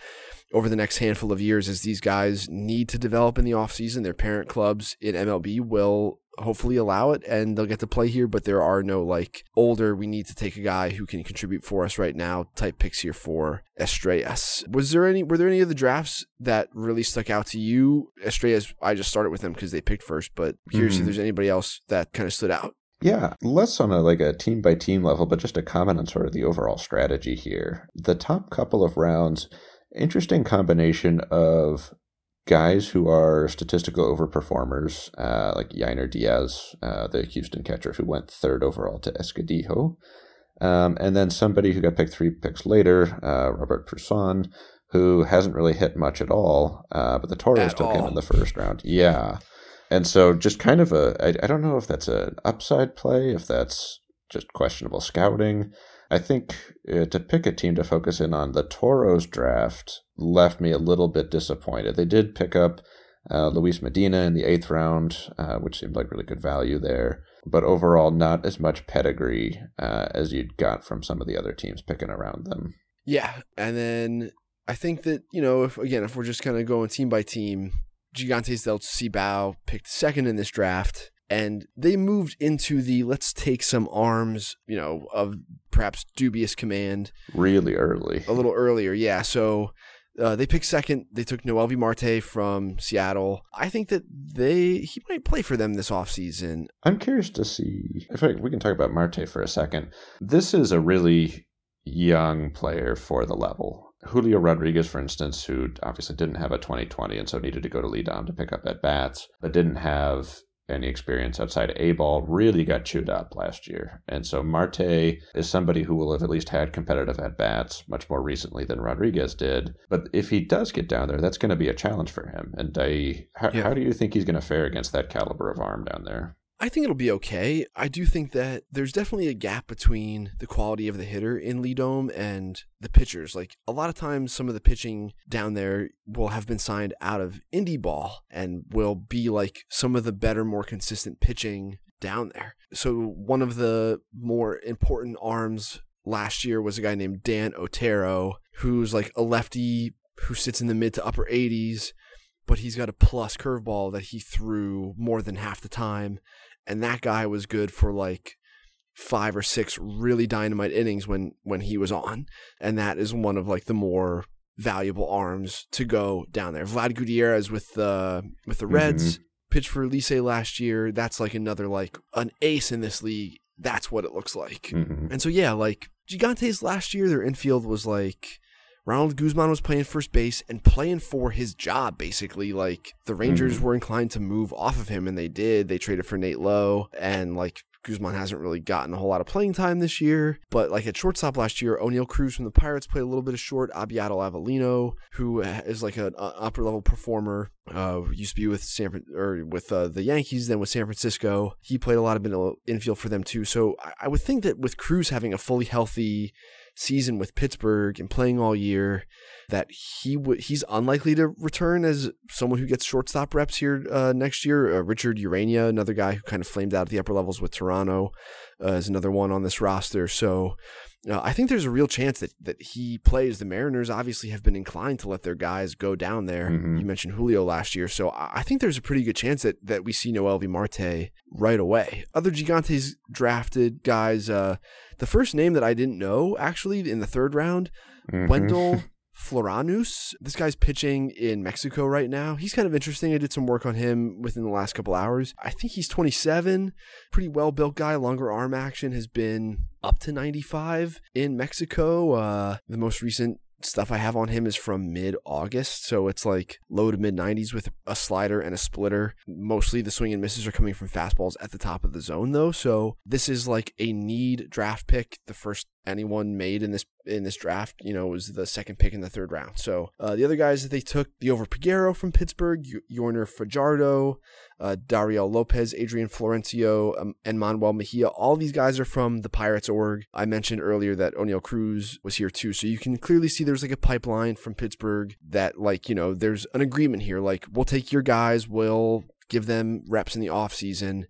over the next handful of years as these guys need to develop in the offseason. Their parent clubs in MLB will hopefully allow it and they'll get to play here, but there are no like older, we need to take a guy who can contribute for us right now type picks here for Estrellas. Was there any, were there any of the drafts that really stuck out to you? Estrellas, I just started with them because they picked first, but curious mm-hmm. if there's anybody else that kind of stood out. Yeah, less on a like a team by team level, but just a comment on sort of the overall strategy here. The top couple of rounds, interesting combination of guys who are statistical overperformers, uh, like Yainer Diaz, uh, the Houston catcher who went third overall to Escogido. Um, and then somebody who got picked three picks later, uh, Robert Puason, who hasn't really hit much at all, uh, but the Toros at took all. him in the first round. Yeah. And so just kind of a, I, I don't know if that's an upside play, if that's just questionable scouting. I think uh, to pick a team to focus in on, the Toros draft left me a little bit disappointed. They did pick up uh, Luis Medina in the eighth round, uh, which seemed like really good value there, but overall not as much pedigree uh, as you'd got from some of the other teams picking around them. Yeah, and then I think that you know, if again, if we're just kind of going team by team, Gigantes del Cibao picked second in this draft and they moved into the let's take some arms, you know, of perhaps dubious command. Really early. A little earlier, yeah. So uh, they picked second. They took Noelvi Marte from Seattle. I think that they he might play for them this offseason. I'm curious to see if I, we can talk about Marte for a second. This is a really young player for the level. Julio Rodriguez, for instance, who obviously didn't have a 2020 and so needed to go to Lidom to pick up at bats, but didn't have any experience outside of A ball really got chewed up last year. And so Marte is somebody who will have at least had competitive at bats much more recently than Rodriguez did. But if he does get down there, that's going to be a challenge for him. And I, how, yeah. how do you think he's going to fare against that caliber of arm down there? I think it'll be okay. I do think that there's definitely a gap between the quality of the hitter in Lidom and the pitchers. Like a lot of times, some of the pitching down there will have been signed out of indie ball and will be like some of the better, more consistent pitching down there. So one of the more important arms last year was a guy named Dan Otero, who's like a lefty who sits in the mid to upper 80s but he's got a plus curveball that he threw more than half the time and that guy was good for like five or six really dynamite innings when when he was on, and that is one of like the more valuable arms to go down there. Vlad Gutierrez with the with the Reds mm-hmm. pitched for Licey last year. That's like another like an ace in this league. That's what it looks like. Mm-hmm. And so yeah, like Gigantes last year, their infield was like Ronald Guzman was playing first base and playing for his job, basically. Like the Rangers mm-hmm. were inclined to move off of him, and they did. They traded for Nate Lowe, and like Guzman hasn't really gotten a whole lot of playing time this year. But like at shortstop last year, Oneil Cruz from the Pirates played a little bit of short. Abiatal Avelino, who is like an upper level performer, uh, used to be with San or with uh, the Yankees, then with San Francisco. He played a lot of infield for them too. So I, I would think that with Cruz having a fully healthy season with Pittsburgh and playing all year that he would he's unlikely to return as someone who gets shortstop reps here uh, next year. Uh, Richard Ureña, another guy who kind of flamed out at the upper levels with Toronto, uh, is another one on this roster. So uh, I think there's a real chance that that he plays. The Mariners obviously have been inclined to let their guys go down there. Mm-hmm. You mentioned Julio last year, so I think there's a pretty good chance that that we see Noelvi Marte right away. Other Gigantes drafted guys. Uh, the first name that I didn't know actually in the third round, mm-hmm. Wendell Floranus. This guy's pitching in Mexico right now. He's kind of interesting. I did some work on him within the last couple hours. I think he's 27, pretty well built guy. Longer arm action has been up to 95 in Mexico. Uh, the most recent stuff I have on him is from mid August. So it's like low to mid 90s with a slider and a splitter. Mostly the swing and misses are coming from fastballs at the top of the zone, though. So this is like a need draft pick. The first anyone made in this in this draft, you know, was the second pick in the third round. So uh, the other guys that they took, Liover Peguero from Pittsburgh, Yorner Fajardo, uh, Dario Lopez, Adrian Florencio, um, and Manuel Mejia. All these guys are from the Pirates org. I mentioned earlier that Oneil Cruz was here too. So you can clearly see there's like a pipeline from Pittsburgh that like, you know, there's an agreement here. Like we'll take your guys, we'll give them reps in the off season,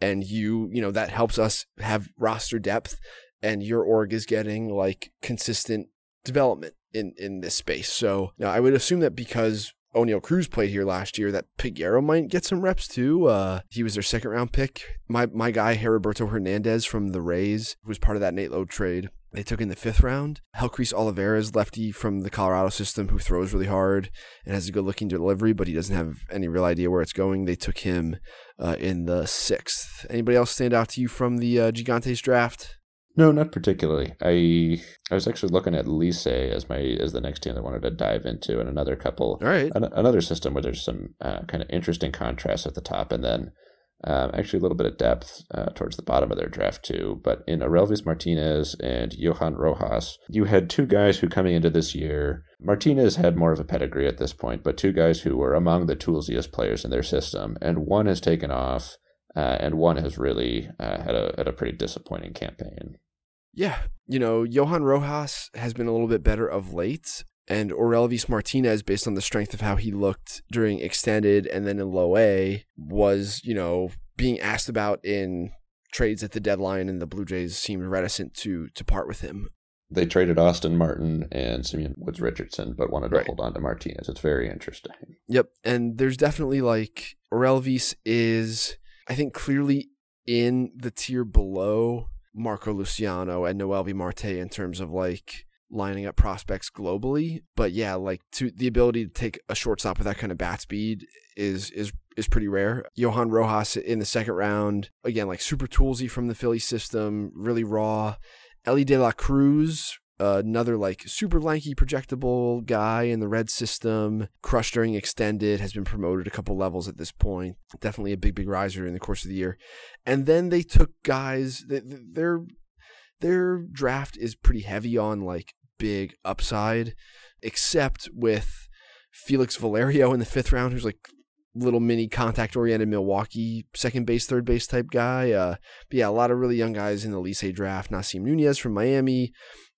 and you you know that helps us have roster depth, and your org is getting like consistent development in in this space. So now I would assume that because Oneil Cruz played here last year, that Peguero might get some reps too. Uh, he was their second round pick. My my guy Heriberto Hernandez from the Rays who was part of that Nate Lowe trade. They took in the fifth round. Helcris Olivares, lefty from the Colorado system, who throws really hard and has a good looking delivery, but he doesn't have any real idea where it's going. They took him uh, in the sixth. Anybody else stand out to you from the uh, Gigantes draft? No, not particularly. I I was actually looking at Licey as my as the next team I wanted to dive into, and another couple. All right, an, another system where there's some uh, kind of interesting contrast at the top, and then um, actually a little bit of depth uh, towards the bottom of their draft too. But in Orelvis Martinez and Johan Rojas, you had two guys who coming into this year. Martinez had more of a pedigree at this point, but two guys who were among the toolsiest players in their system, and one has taken off. Uh, and one has really uh, had a had a pretty disappointing campaign. Yeah, you know, Johan Rojas has been a little bit better of late, and Orelvis Martinez, based on the strength of how he looked during extended and then in low A, was you know being asked about in trades at the deadline, and the Blue Jays seemed reticent to to part with him. They traded Austin Martin and Simeon Woods Richardson, but wanted to Right. hold on to Martinez. It's very interesting. Yep, and there's definitely like Orelvis is, I think, clearly in the tier below Marco Luciano and Noelvi Marte in terms of like lining up prospects globally. But yeah, like to the ability to take a shortstop with that kind of bat speed is is is pretty rare. Johan Rojas in the second round, again, like super toolsy from the Philly system, really raw. Elly De La Cruz, another like super lanky projectable guy in the red system crushed during extended has been promoted a couple levels at this point. Definitely a big big riser in the course of the year. And then they took guys th- th- their their draft is pretty heavy on like big upside except with felix valerio in the fifth round who's like little mini contact oriented milwaukee second base third base type guy. Uh but yeah a lot of really young guys in the Licey draft. Nasim nunez from miami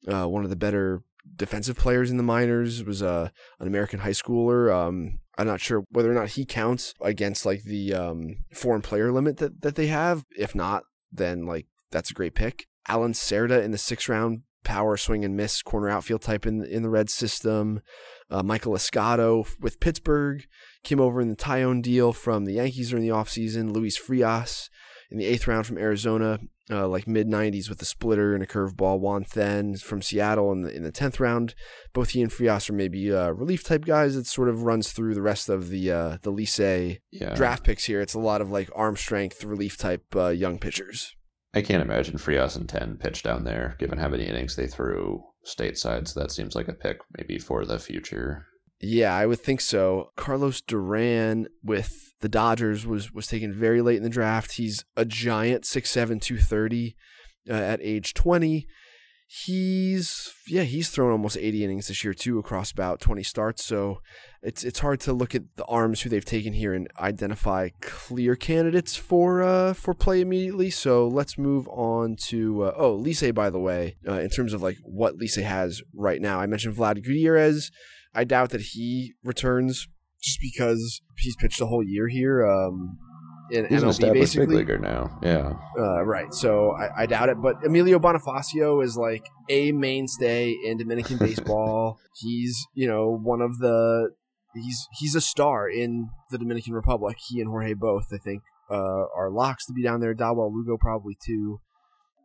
uh, one of the better defensive players in the minors was uh, an American high schooler. Um, I'm not sure whether or not he counts against like the um, foreign player limit that, that they have. If not, then like that's a great pick. Allan Cerda in the sixth round, power swing and miss corner outfield type in in the red system. Uh, Maikol Escotto with Pittsburgh came over in the Taillon deal from the Yankees during the offseason. Luis Frias in the eighth round from Arizona, uh, like mid 90s with a splitter and a curveball. Juan Then from Seattle in the in the tenth round. Both he and Frias are maybe uh, relief type guys. It sort of runs through the rest of the uh, the Licey Yeah. draft picks here. It's a lot of like arm strength relief type uh, young pitchers. I can't imagine Frias and Then pitch down there, given how many innings they threw stateside. So that seems like a pick maybe for the future. Yeah, I would think so. Carlos Duran with the Dodgers was was taken very late in the draft. He's a giant 6'7", 230 uh, at age 20. He's yeah, he's thrown almost 80 innings this year too across about 20 starts. So it's it's hard to look at the arms who they've taken here and identify clear candidates for uh for play immediately. So let's move on to uh, oh Licey by the way uh, in terms of like what Licey has right now. I mentioned Vlad Gutierrez. I doubt that he returns just because he's pitched the whole year here. Um, in He's an MLB established big leaguer now. Yeah. Uh, right. So I, I doubt it. But Emilio Bonifacio is like a mainstay in Dominican baseball. he's you know one of the he's he's a star in the Dominican Republic. He and Jorge both I think uh, are locks to be down there. Dawel Lugo probably too.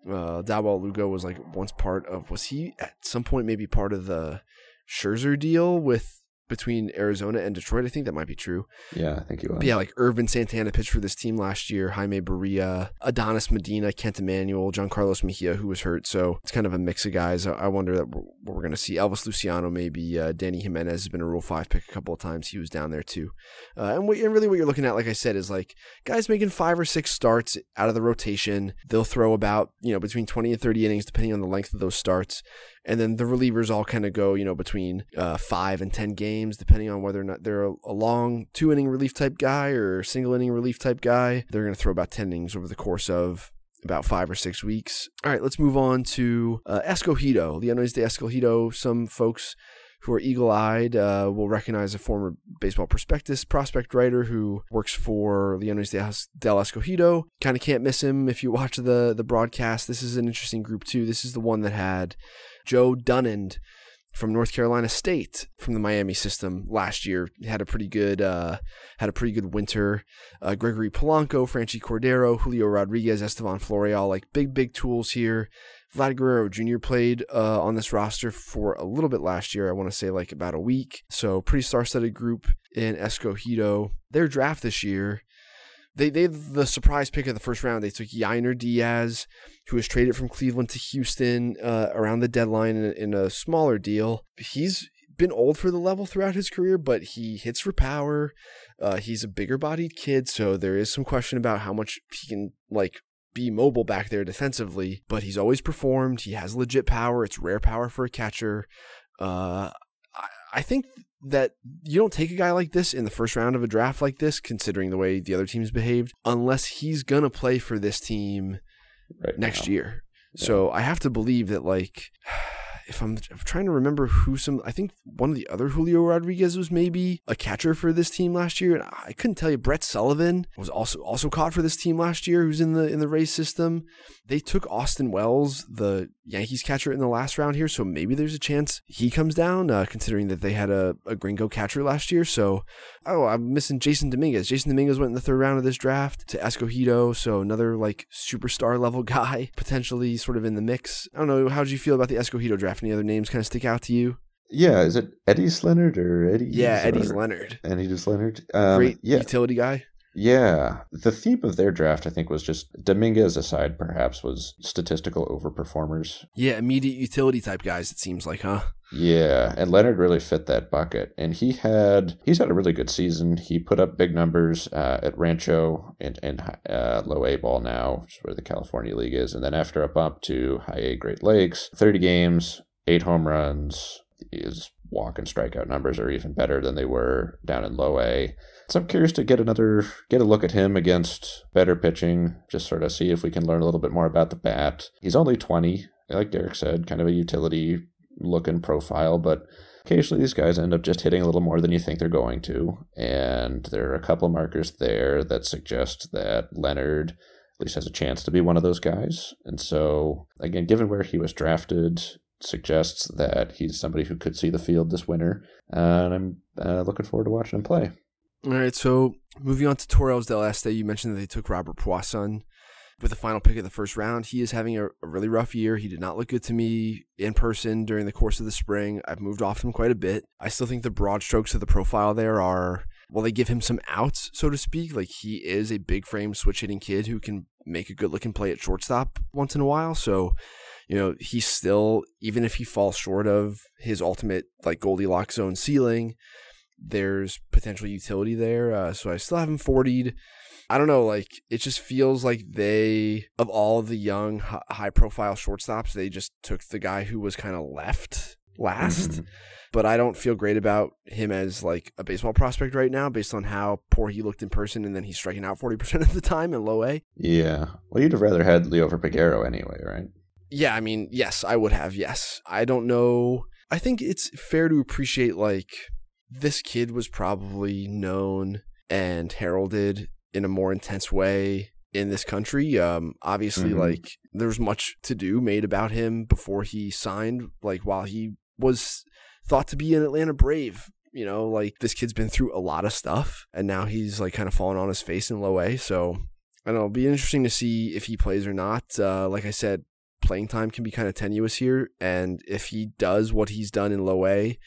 Uh, Dawel Lugo was like once part of was he at some point maybe part of the Scherzer deal with between Arizona and Detroit. I think that might be true. Yeah, I think he was. But yeah, like Ervin Santana pitched for this team last year. Jaime Barria, Adonis Medina, Kent Emanuel, Jean Carlos Mejia, who was hurt. So it's kind of a mix of guys. I- I wonder that we're, what we're going to see. Elvis Luciano, maybe. Uh, Dany Jimenez has been a Rule 5 pick a couple of times. He was down there too. Uh, and, what, and really what you're looking at, like I said, is like guys making five or six starts out of the rotation. They'll throw about, you know, between 20 and 30 innings, depending on the length of those starts. And then the relievers all kind of go, you know, between uh, five and 10 games, depending on whether or not they're a, long two inning relief type guy or single inning relief type guy. They're going to throw about 10 innings over the course of about five or six weeks. All right, let's move on to uh, Escogido, Leones de Escogido. Some folks who are eagle eyed uh, will recognize a former baseball prospectus prospect writer who works for Leones del Escogido. Kind of can't miss him if you watch the, the broadcast. This is an interesting group, too. This is the one that had Joe Dunand from North Carolina State from the Miami system last year. Had a pretty good uh, had a pretty good winter. Uh, Gregory Polanco, Franchy Cordero, Julio Rodriguez, Estevan Florial, like big big tools here. Vlad Guerrero Jr. played uh, on this roster for a little bit last year. I want to say like about a week. So pretty star-studded group in Escogido. Their draft this year they they the surprise pick of the first round. They took Yainer Diaz, who was traded from Cleveland to Houston uh, around the deadline in, in, a smaller deal. He's been old for the level throughout his career, but he hits for power. Uh, he's a bigger bodied kid, so there is some question about how much he can like be mobile back there defensively. But he's always performed. He has legit power. It's rare power for a catcher. Uh, I, I think that you don't take a guy like this in the first round of a draft like this, considering the way the other teams behaved, unless he's gonna play for this team right next now. year. Yeah. So I have to believe that like if I'm, I'm, trying to remember who some, I think one of the other Julio Rodriguez was maybe a catcher for this team last year, and I couldn't tell you. Brett Sullivan was also also caught for this team last year, who's in the in the Rays system. They took Austin Wells, the Yankees catcher, in the last round here, so maybe there's a chance he comes down, uh, considering that they had a, a gringo catcher last year. So, oh, I'm missing Jasson Dominguez. Jasson Dominguez went in the third round of this draft to Escogido, so another like superstar level guy potentially sort of in the mix. I don't know. How did you feel about the Escogido draft? Any other names kind of stick out to you? Yeah, is it Eddys Leonard or Eddie? Yeah, Eddys Leonard. Eddys Leonard. Um, Great yeah. utility guy. Yeah, the theme of their draft, I think, was just Dominguez aside, perhaps, was statistical overperformers. Yeah, immediate utility type guys. It seems like, huh? Yeah, and Leonard really fit that bucket, and he had he's had a really good season. He put up big numbers uh, at Rancho and and uh, low A ball now, which is where the California League is, and then after a bump to high A Great Lakes, thirty games, eight home runs. His walk and strikeout numbers are even better than they were down in low A. So I'm curious to get another get a look at him against better pitching, just sort of see if we can learn a little bit more about the bat. He's only 20, like Derek said, kind of a utility looking profile, but occasionally these guys end up just hitting a little more than you think they're going to. And there are a couple markers there that suggest that Leonard at least has a chance to be one of those guys. And so, again, given where he was drafted, suggests that he's somebody who could see the field this winter. and I'm uh, looking forward to watching him play. All right, so moving on to Toros del Este, you mentioned that they took Robert Puason with the final pick of the first round. He is having a, a, really rough year. He did not look good to me in person during the course of the spring. I've moved off him quite a bit. I still think the broad strokes of the profile there are, well, they give him some outs, so to speak. Like he is a big frame switch hitting kid who can make a good looking play at shortstop once in a while. So, you know, he's still, even if he falls short of his ultimate like Goldilocks zone ceiling, there's potential utility there. Uh, so I still haven't 40'd. I don't know, like it just feels like they, of all of the young, high profile shortstops, they just took the guy who was kind of left last. Mm-hmm. But I don't feel great about him as like a baseball prospect right now, based on how poor he looked in person, and then he's striking out forty percent of the time in low A. Yeah, well, you'd have rather had Liover Peguero anyway, right? Yeah, I mean, yes, I would have. Yes, I don't know. I think it's fair to appreciate like this kid was probably known and heralded in a more intense way in this country. Um, obviously, mm-hmm. like there's much to do made about him before he signed. Like while he was thought to be an Atlanta Brave, you know, like this kid's been through a lot of stuff, and now he's like kind of fallen on his face in low A. So I don't know. It'll be interesting to see if he plays or not. Uh, like I said, playing time can be kind of tenuous here, and if he does what he's done in low A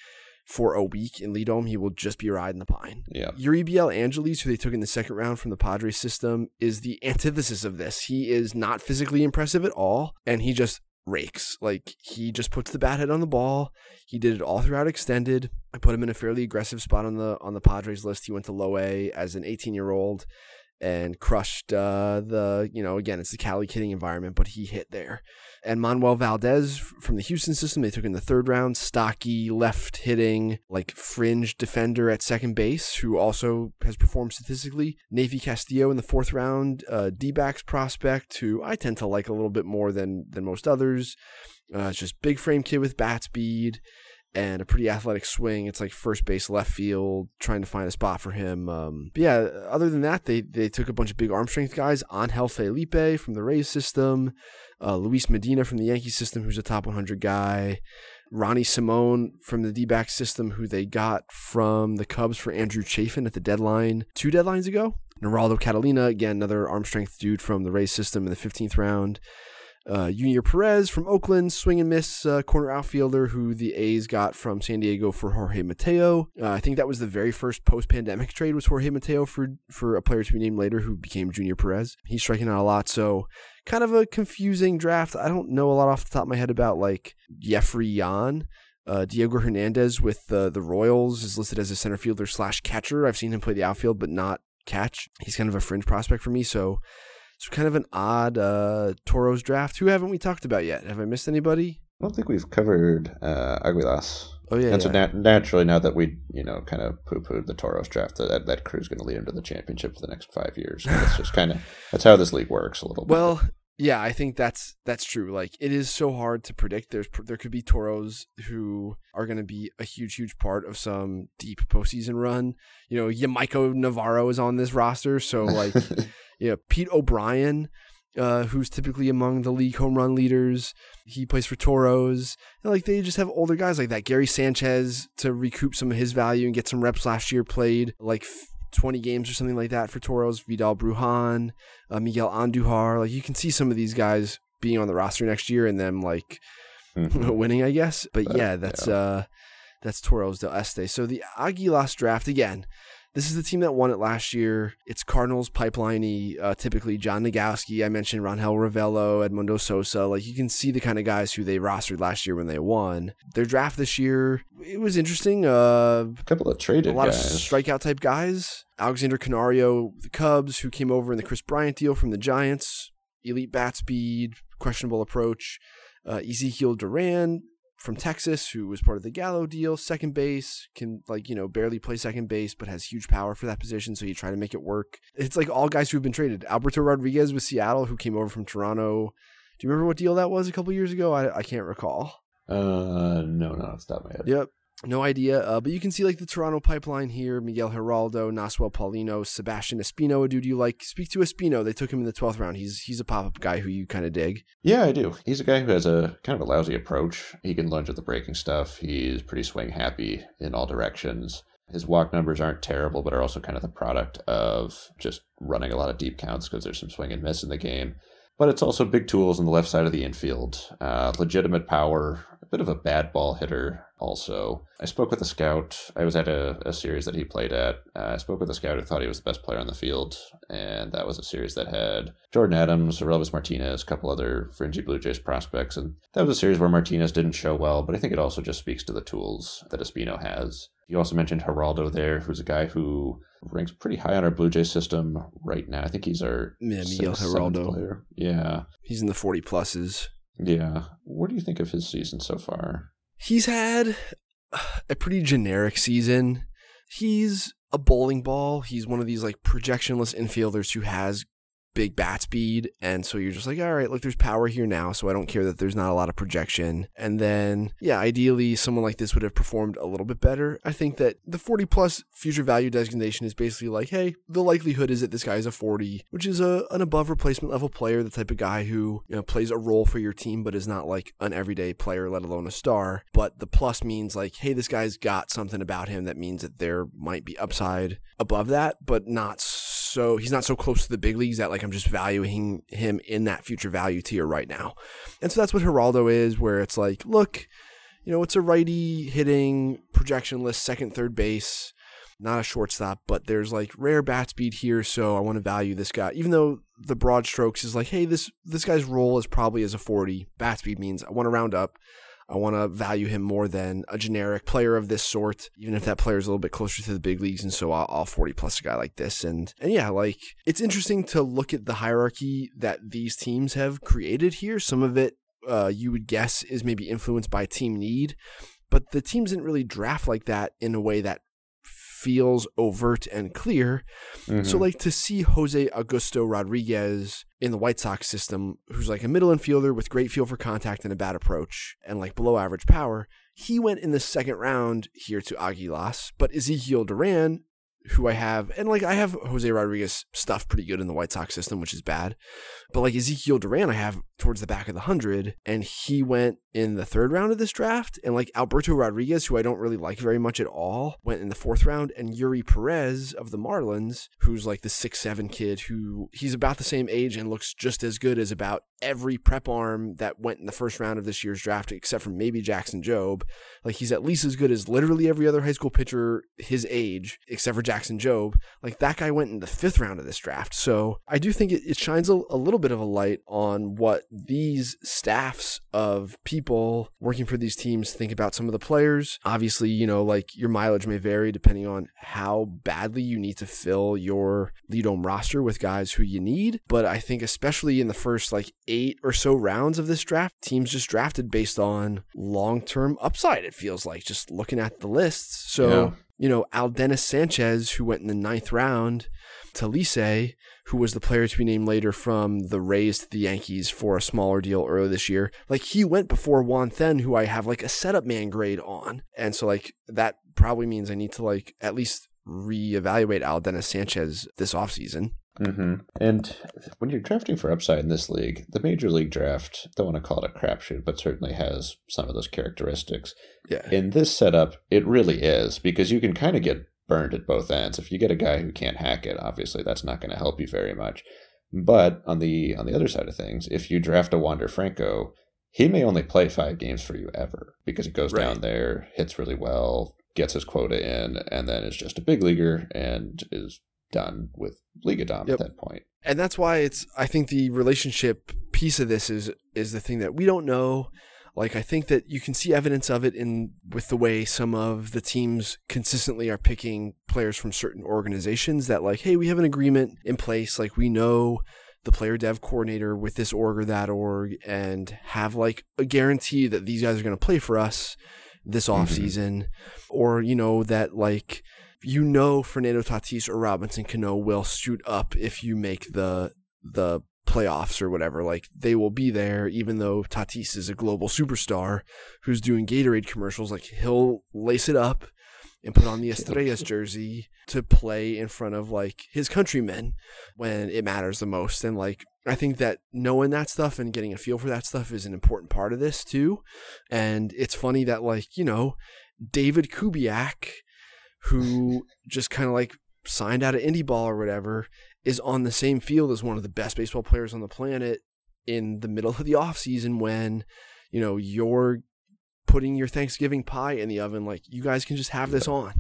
for a week in Lidom, he will just be riding the pine. Yeah. Euribiel Angeles, who they took in the second round from the Padres system, is the antithesis of this. He is not physically impressive at all, and he just rakes. Like he just puts the bat head on the ball. He did it all throughout extended. I put him in a fairly aggressive spot on the on the Padres list. He went to low A as an 18 year old and crushed uh, the you know again it's the Cali kidding environment, but he hit there and Manuel Valdez from the Houston system. They took in the third round. Stocky, left hitting, like fringe defender at second base, who also has performed statistically. Neyfy Castillo in the fourth round. Uh, D backs prospect, who I tend to like a little bit more than than most others. Uh, it's just big frame kid with bat speed. And a pretty athletic swing. It's like first base, left field, trying to find a spot for him. Um, but yeah, other than that, they they took a bunch of big arm strength guys. Angel Felipe from the Rays system, uh, Luis Medina from the Yankee system, who's a top 100 guy. Ronny Simon from the D system, who they got from the Cubs for Andrew Chafin at the deadline two deadlines ago. Geraldo Catalina, again, another arm strength dude from the Rays system in the 15th round. Uh, Junior Perez from Oakland, swing and miss uh, corner outfielder who the A's got from San Diego for Jorge Mateo. Uh, I think that was the very first post-pandemic trade was Jorge Mateo for for a player to be named later who became Junior Perez. He's striking out a lot, so kind of a confusing draft. I don't know a lot off the top of my head about like Jeffrey Yan. Uh, Diego Hernandez with the the Royals is listed as a center fielder slash catcher. I've seen him play the outfield, but not catch. He's kind of a fringe prospect for me, so it's kind of an odd uh, Toros draft. Who haven't we talked about yet? Have I missed anybody? I don't think we've covered uh, Aguilas. Oh yeah, and yeah. so nat- naturally, now that we you know kind of poo pooed the Toros draft, that that crew's going to lead into the championship for the next five years. So that's just kind of that's how this league works a little bit. Well, yeah, I think that's that's true. Like it is so hard to predict. There's there could be Toros who are going to be a huge, huge part of some deep postseason run. You know, Yamaiko Navarro is on this roster, so like, yeah, Pete O'Brien. Uh, who's typically among the league home run leaders. He plays for Toros. And like they just have older guys like that. Gary Sanchez to recoup some of his value and get some reps last year played like 20 games or something like that for Toros. Vidal Brujan, uh, Miguel Andujar. Like you can see some of these guys being on the roster next year and them like Mhm. winning, I guess. But But, yeah, that's yeah. uh that's Toros del Este. So the Aguilas draft again. This is the team that won it last year. It's Cardinals pipeline uh, typically John Nogowski. I mentioned Rangel Ravelo, Edmundo Sosa. Like you can see the kind of guys who they rostered last year when they won. Their draft this year, it was interesting. Uh, a couple of traded a lot guys. of strikeout type guys. Alexander Canario, the Cubs, who came over in the Kris Bryant deal from the Giants. Elite bat speed, questionable approach. Uh, Ezekiel Duran from Texas, who was part of the Gallo deal, second base, can like you know barely play second base, but has huge power for that position. So you try to make it work. It's like all guys who've been traded. Alberto Rodriguez with Seattle, who came over from Toronto. Do you remember what deal that was a couple years ago? I, I can't recall. Uh, no, not off the top of my head. Yep. No idea. Uh, but you can see like the Toronto pipeline here Miguel Geraldo, Naswell Paulino, Sebastian Espino, a dude you like. Speak to Espino. They took him in the 12th round. He's he's a pop up guy who you kind of dig. Yeah, I do. He's a guy who has a kind of a lousy approach. He can lunge at the breaking stuff. He's pretty swing happy in all directions. His walk numbers aren't terrible, but are also kind of the product of just running a lot of deep counts because there's some swing and miss in the game. But it's also big tools on the left side of the infield. Uh, legitimate power, a bit of a bad ball hitter also. I spoke with a scout. I was at a, a series that he played at. Uh, I spoke with a scout who thought he was the best player on the field, and that was a series that had Jordan Adams, Relvis Martinez, a couple other fringy Blue Jays prospects, and that was a series where Martinez didn't show well, but I think it also just speaks to the tools that Espino has. You also mentioned Geraldo there, who's a guy who ranks pretty high on our Blue Jays system right now. I think he's our Yeah, Miguel Geraldo. player. Yeah, He's in the 40 pluses. yeah. What do you think of his season so far? He's had a pretty generic season. He's a bowling ball. He's one of these like projectionless infielders who has big bat speed. And so you're just like, all right, look, there's power here now. So I don't care that there's not a lot of projection. And then, yeah, ideally, someone like this would have performed a little bit better. I think that the 40 plus future value designation is basically like, hey, the likelihood is that this guy is a 40, which is a, an above replacement level player, the type of guy who you know, plays a role for your team, but is not like an everyday player, let alone a star. But the plus means like, hey, this guy's got something about him that means that there might be upside above that, but not so he's not so close to the big leagues that like I'm just valuing him in that future value tier right now. And so that's what Geraldo is, where it's like, look, you know, it's a righty hitting projection list, second, third base, not a shortstop, but there's like rare bat speed here, so I want to value this guy. Even though the broad strokes is like, hey, this this guy's role is probably as a 40. Bat speed means I want to round up. I want to value him more than a generic player of this sort, even if that player is a little bit closer to the big leagues. And so I'll, I'll 40 plus a guy like this. And, and yeah, like it's interesting to look at the hierarchy that these teams have created here. Some of it uh, you would guess is maybe influenced by team need, but the teams didn't really draft like that in a way that feels overt and clear. So, Mhm. like to see Jose Augusto Rodriguez in the White Sox system, who's like a middle infielder with great feel for contact and a bad approach and like below average power, he went in the second round here to Aguilas, but Ezekiel Duran, who I have, and like I have Jose Rodriguez stuff pretty good in the White Sox system, which is bad. But like Ezekiel Duran, I have towards the back of the hundred, and he went in the third round of this draft. And like Alberto Rodriguez, who I don't really like very much at all, went in the fourth round. And Yuri Perez of the Marlins, who's like the six seven kid, who he's about the same age and looks just as good as about every prep arm that went in the first round of this year's draft, except for maybe Jackson Jobe. Like he's at least as good as literally every other high school pitcher his age, except for Jackson Jobe. Like that guy went in the fifth round of this draft. So I do think it, it shines a, a little bit of a light on what these staffs of people working for these teams think about some of the players. Obviously, you know, like your mileage may vary depending on how badly you need to fill your Lidom roster with guys who you need. But I think, especially in the first like eight or so rounds of this draft, teams just drafted based on long term upside, it feels like, just looking at the lists. So, Yeah. you know, Al Aldenis Sanchez, who went in the ninth round, to Licey, who was the player to be named later from the Rays to the Yankees for a smaller deal earlier this year. Like he went before Juan Then, who I have like a setup man grade on. And so like that probably means I need to like at least reevaluate Aldenis Sanchez this offseason. hmm And when you're drafting for upside in this league, the major league draft, don't want to call it a crapshoot, but certainly has some of those characteristics. Yeah. In this setup, it really is because you can kind of get burned at both ends. If you get a guy who can't hack it, obviously that's not going to help you very much. But on the on the other side of things, if you draft a Wander Franco, he may only play five games for you ever because he goes Right. down there, hits really well, gets his quota in, and then is just a big leaguer and is done with Lidom Yep. at that point. and that's why it's i think the relationship piece of this is is the thing that we don't know like i think that you can see evidence of it in with the way some of the teams consistently are picking players from certain organizations that like hey we have an agreement in place like we know the player dev coordinator with this org or that org and have like a guarantee that these guys are going to play for us this Mhm. offseason or you know that like you know Fernando Tatis or Robinson Cano will shoot up if you make the the playoffs or whatever. Like they will be there, even though Tatis is a global superstar who's doing Gatorade commercials. Like he'll lace it up and put on the Estrellas jersey to play in front of like his countrymen when it matters the most. And like I think that knowing that stuff and getting a feel for that stuff is an important part of this too. And it's funny that like you know David Kubiak who just kind of like signed out of indie ball or whatever is on the same field as one of the best baseball players on the planet in the middle of the offseason when you know you're putting your thanksgiving pie in the oven. Like you guys can just have this on.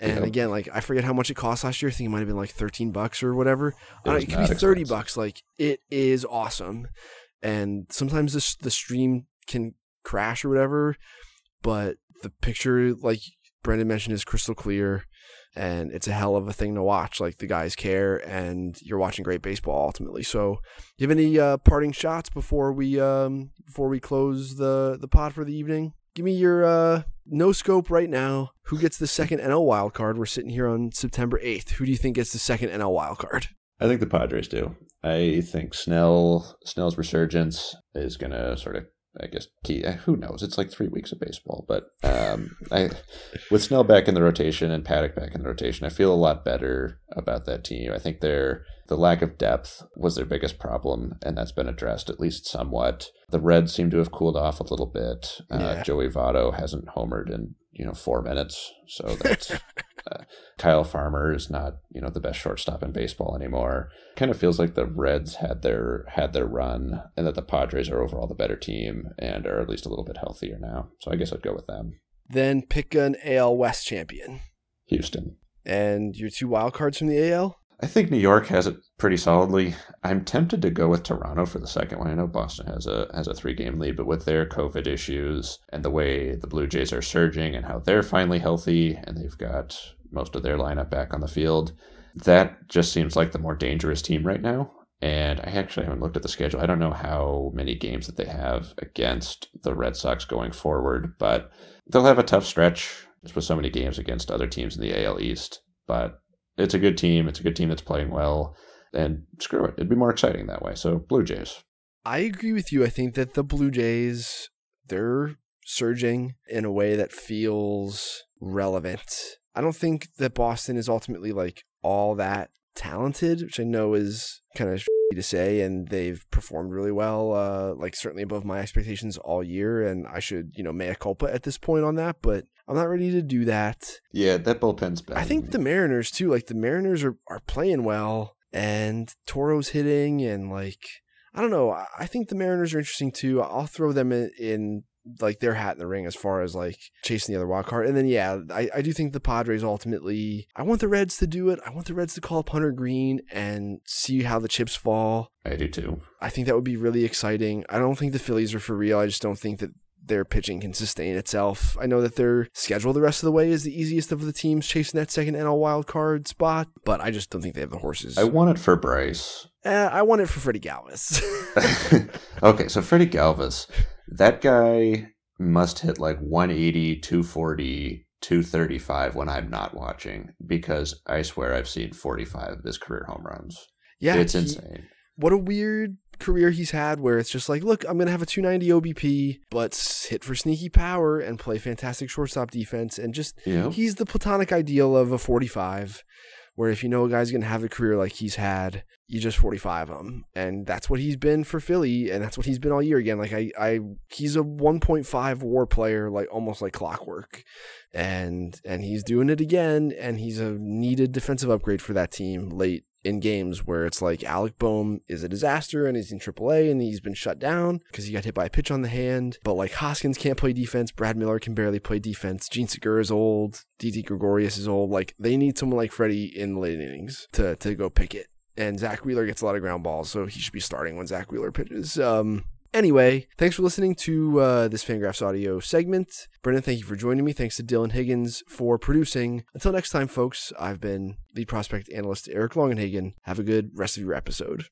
And Yep. again like i forget how much it cost last year. I think it might have been like 13 bucks or whatever. It I don't it could be not 30 expensive. bucks. Like it is awesome. And sometimes the, the stream can crash or whatever but the picture like brendan mentioned is crystal clear and it's a hell of a thing to watch like the guys care and you're watching great baseball ultimately. So do you have any uh, parting shots before we um before we close the the pod for the evening? Give me your uh no scope right now. Who gets the second nl wild card? We're sitting here on september 8th who do you think gets the second nl wild card? I think the Padres do. I think Snell Snell's resurgence is going to sort of, I guess, key. uh, Who knows? It's like three weeks of baseball, but um, I, with Snell back in the rotation and Paddock back in the rotation, I feel a lot better about that team. I think their the lack of depth was their biggest problem, and that's been addressed at least somewhat. The Reds seem to have cooled off a little bit. Uh, Yeah. Joey Votto hasn't homered in you know four minutes, so that's. uh, Kyle Farmer is not, you know, the best shortstop in baseball anymore. Kind of feels like the Reds had their had their run, and that the Padres are overall the better team and are at least a little bit healthier now. So I guess I'd go with them. then pick an al west champion Houston. and your two wild cards from the al I think New York has it pretty solidly. I'm tempted to go with Toronto for the second one. I know Boston has a has a three game lead, but with their COVID issues and the way the Blue Jays are surging and how they're finally healthy and they've got most of their lineup back on the field, that just seems like the more dangerous team right now. And I actually haven't looked at the schedule. I don't know how many games that they have against the Red Sox going forward, but they'll have a tough stretch just with so many games against other teams in the AL East. But it's a good team. It's a good team that's playing well. And screw it. It'd be more exciting that way. So Blue Jays. I agree with you. I think that the Blue Jays, they're surging in a way that feels relevant. I don't think that Boston is ultimately like all that talented, which I know is kind of to say, and they've performed really well, uh, like certainly above my expectations all year. And I should, you know, mea culpa at this point on that, but I'm not ready to do that. Yeah, that bullpen's bad. I think the Mariners too, like the Mariners are are playing well, and Toro's hitting, and like I don't know, I think the Mariners are interesting too. I'll throw them in, in like their hat in the ring as far as like chasing the other wild card. And then yeah, I, I do think the Padres ultimately I want the Reds to do it. I want the Reds to call up Hunter Greene and see how the chips fall. I do too. I think that would be really exciting. I don't think the Phillies are for real. I just don't think that their pitching can sustain itself. I know that their schedule the rest of the way is the easiest of the teams chasing that second NL wild card spot, but I just don't think they have the horses. I want it for Bryce. Uh, I want it for Freddie Galvis. okay, so Freddie Galvis, that guy must hit like 180, 240, 235 when I'm not watching because I swear I've seen 45 of his career home runs. Yeah, it's he, insane. What a weird career he's had where it's just like, look, I'm going to have a 290 OBP, but hit for sneaky power and play fantastic shortstop defense. And just, yeah. he's the platonic ideal of a 45 where if you know a guy's going to have a career like he's had, you just 45 him. And that's what he's been for Philly. And that's what he's been all year again. Like I, I, he's a 1.5 war player, like almost like clockwork. And, and he's doing it again. And he's a needed defensive upgrade for that team late in games where it's like Alec Bohm is a disaster and he's in AAA and he's been shut down because he got hit by a pitch on the hand. But like Hoskins can't play defense, Brad Miller can barely play defense, Jean Segura is old, Didi Gregorius is old. Like they need someone like Freddie in the late innings to to go pick it. And Zack Wheeler gets a lot of ground balls, so he should be starting when Zack Wheeler pitches. Um, Anyway, thanks for listening to uh, this Fangraphs audio segment. Brendan, thank you for joining me. Thanks to Dylan Higgins for producing. Until next time, folks, I've been lead prospect analyst Eric Longenhagen. Have a good rest of your episode.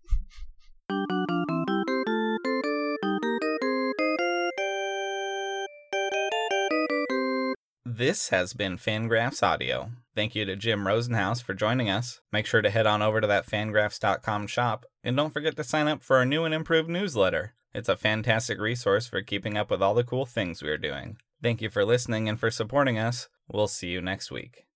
This has been Fangraphs Audio. Thank you to Jim Rosenhaus for joining us. Make sure to head on over to that fangraphs.com shop and don't forget to sign up for our new and improved newsletter. It's a fantastic resource for keeping up with all the cool things we are doing. Thank you for listening and for supporting us. We'll see you next week.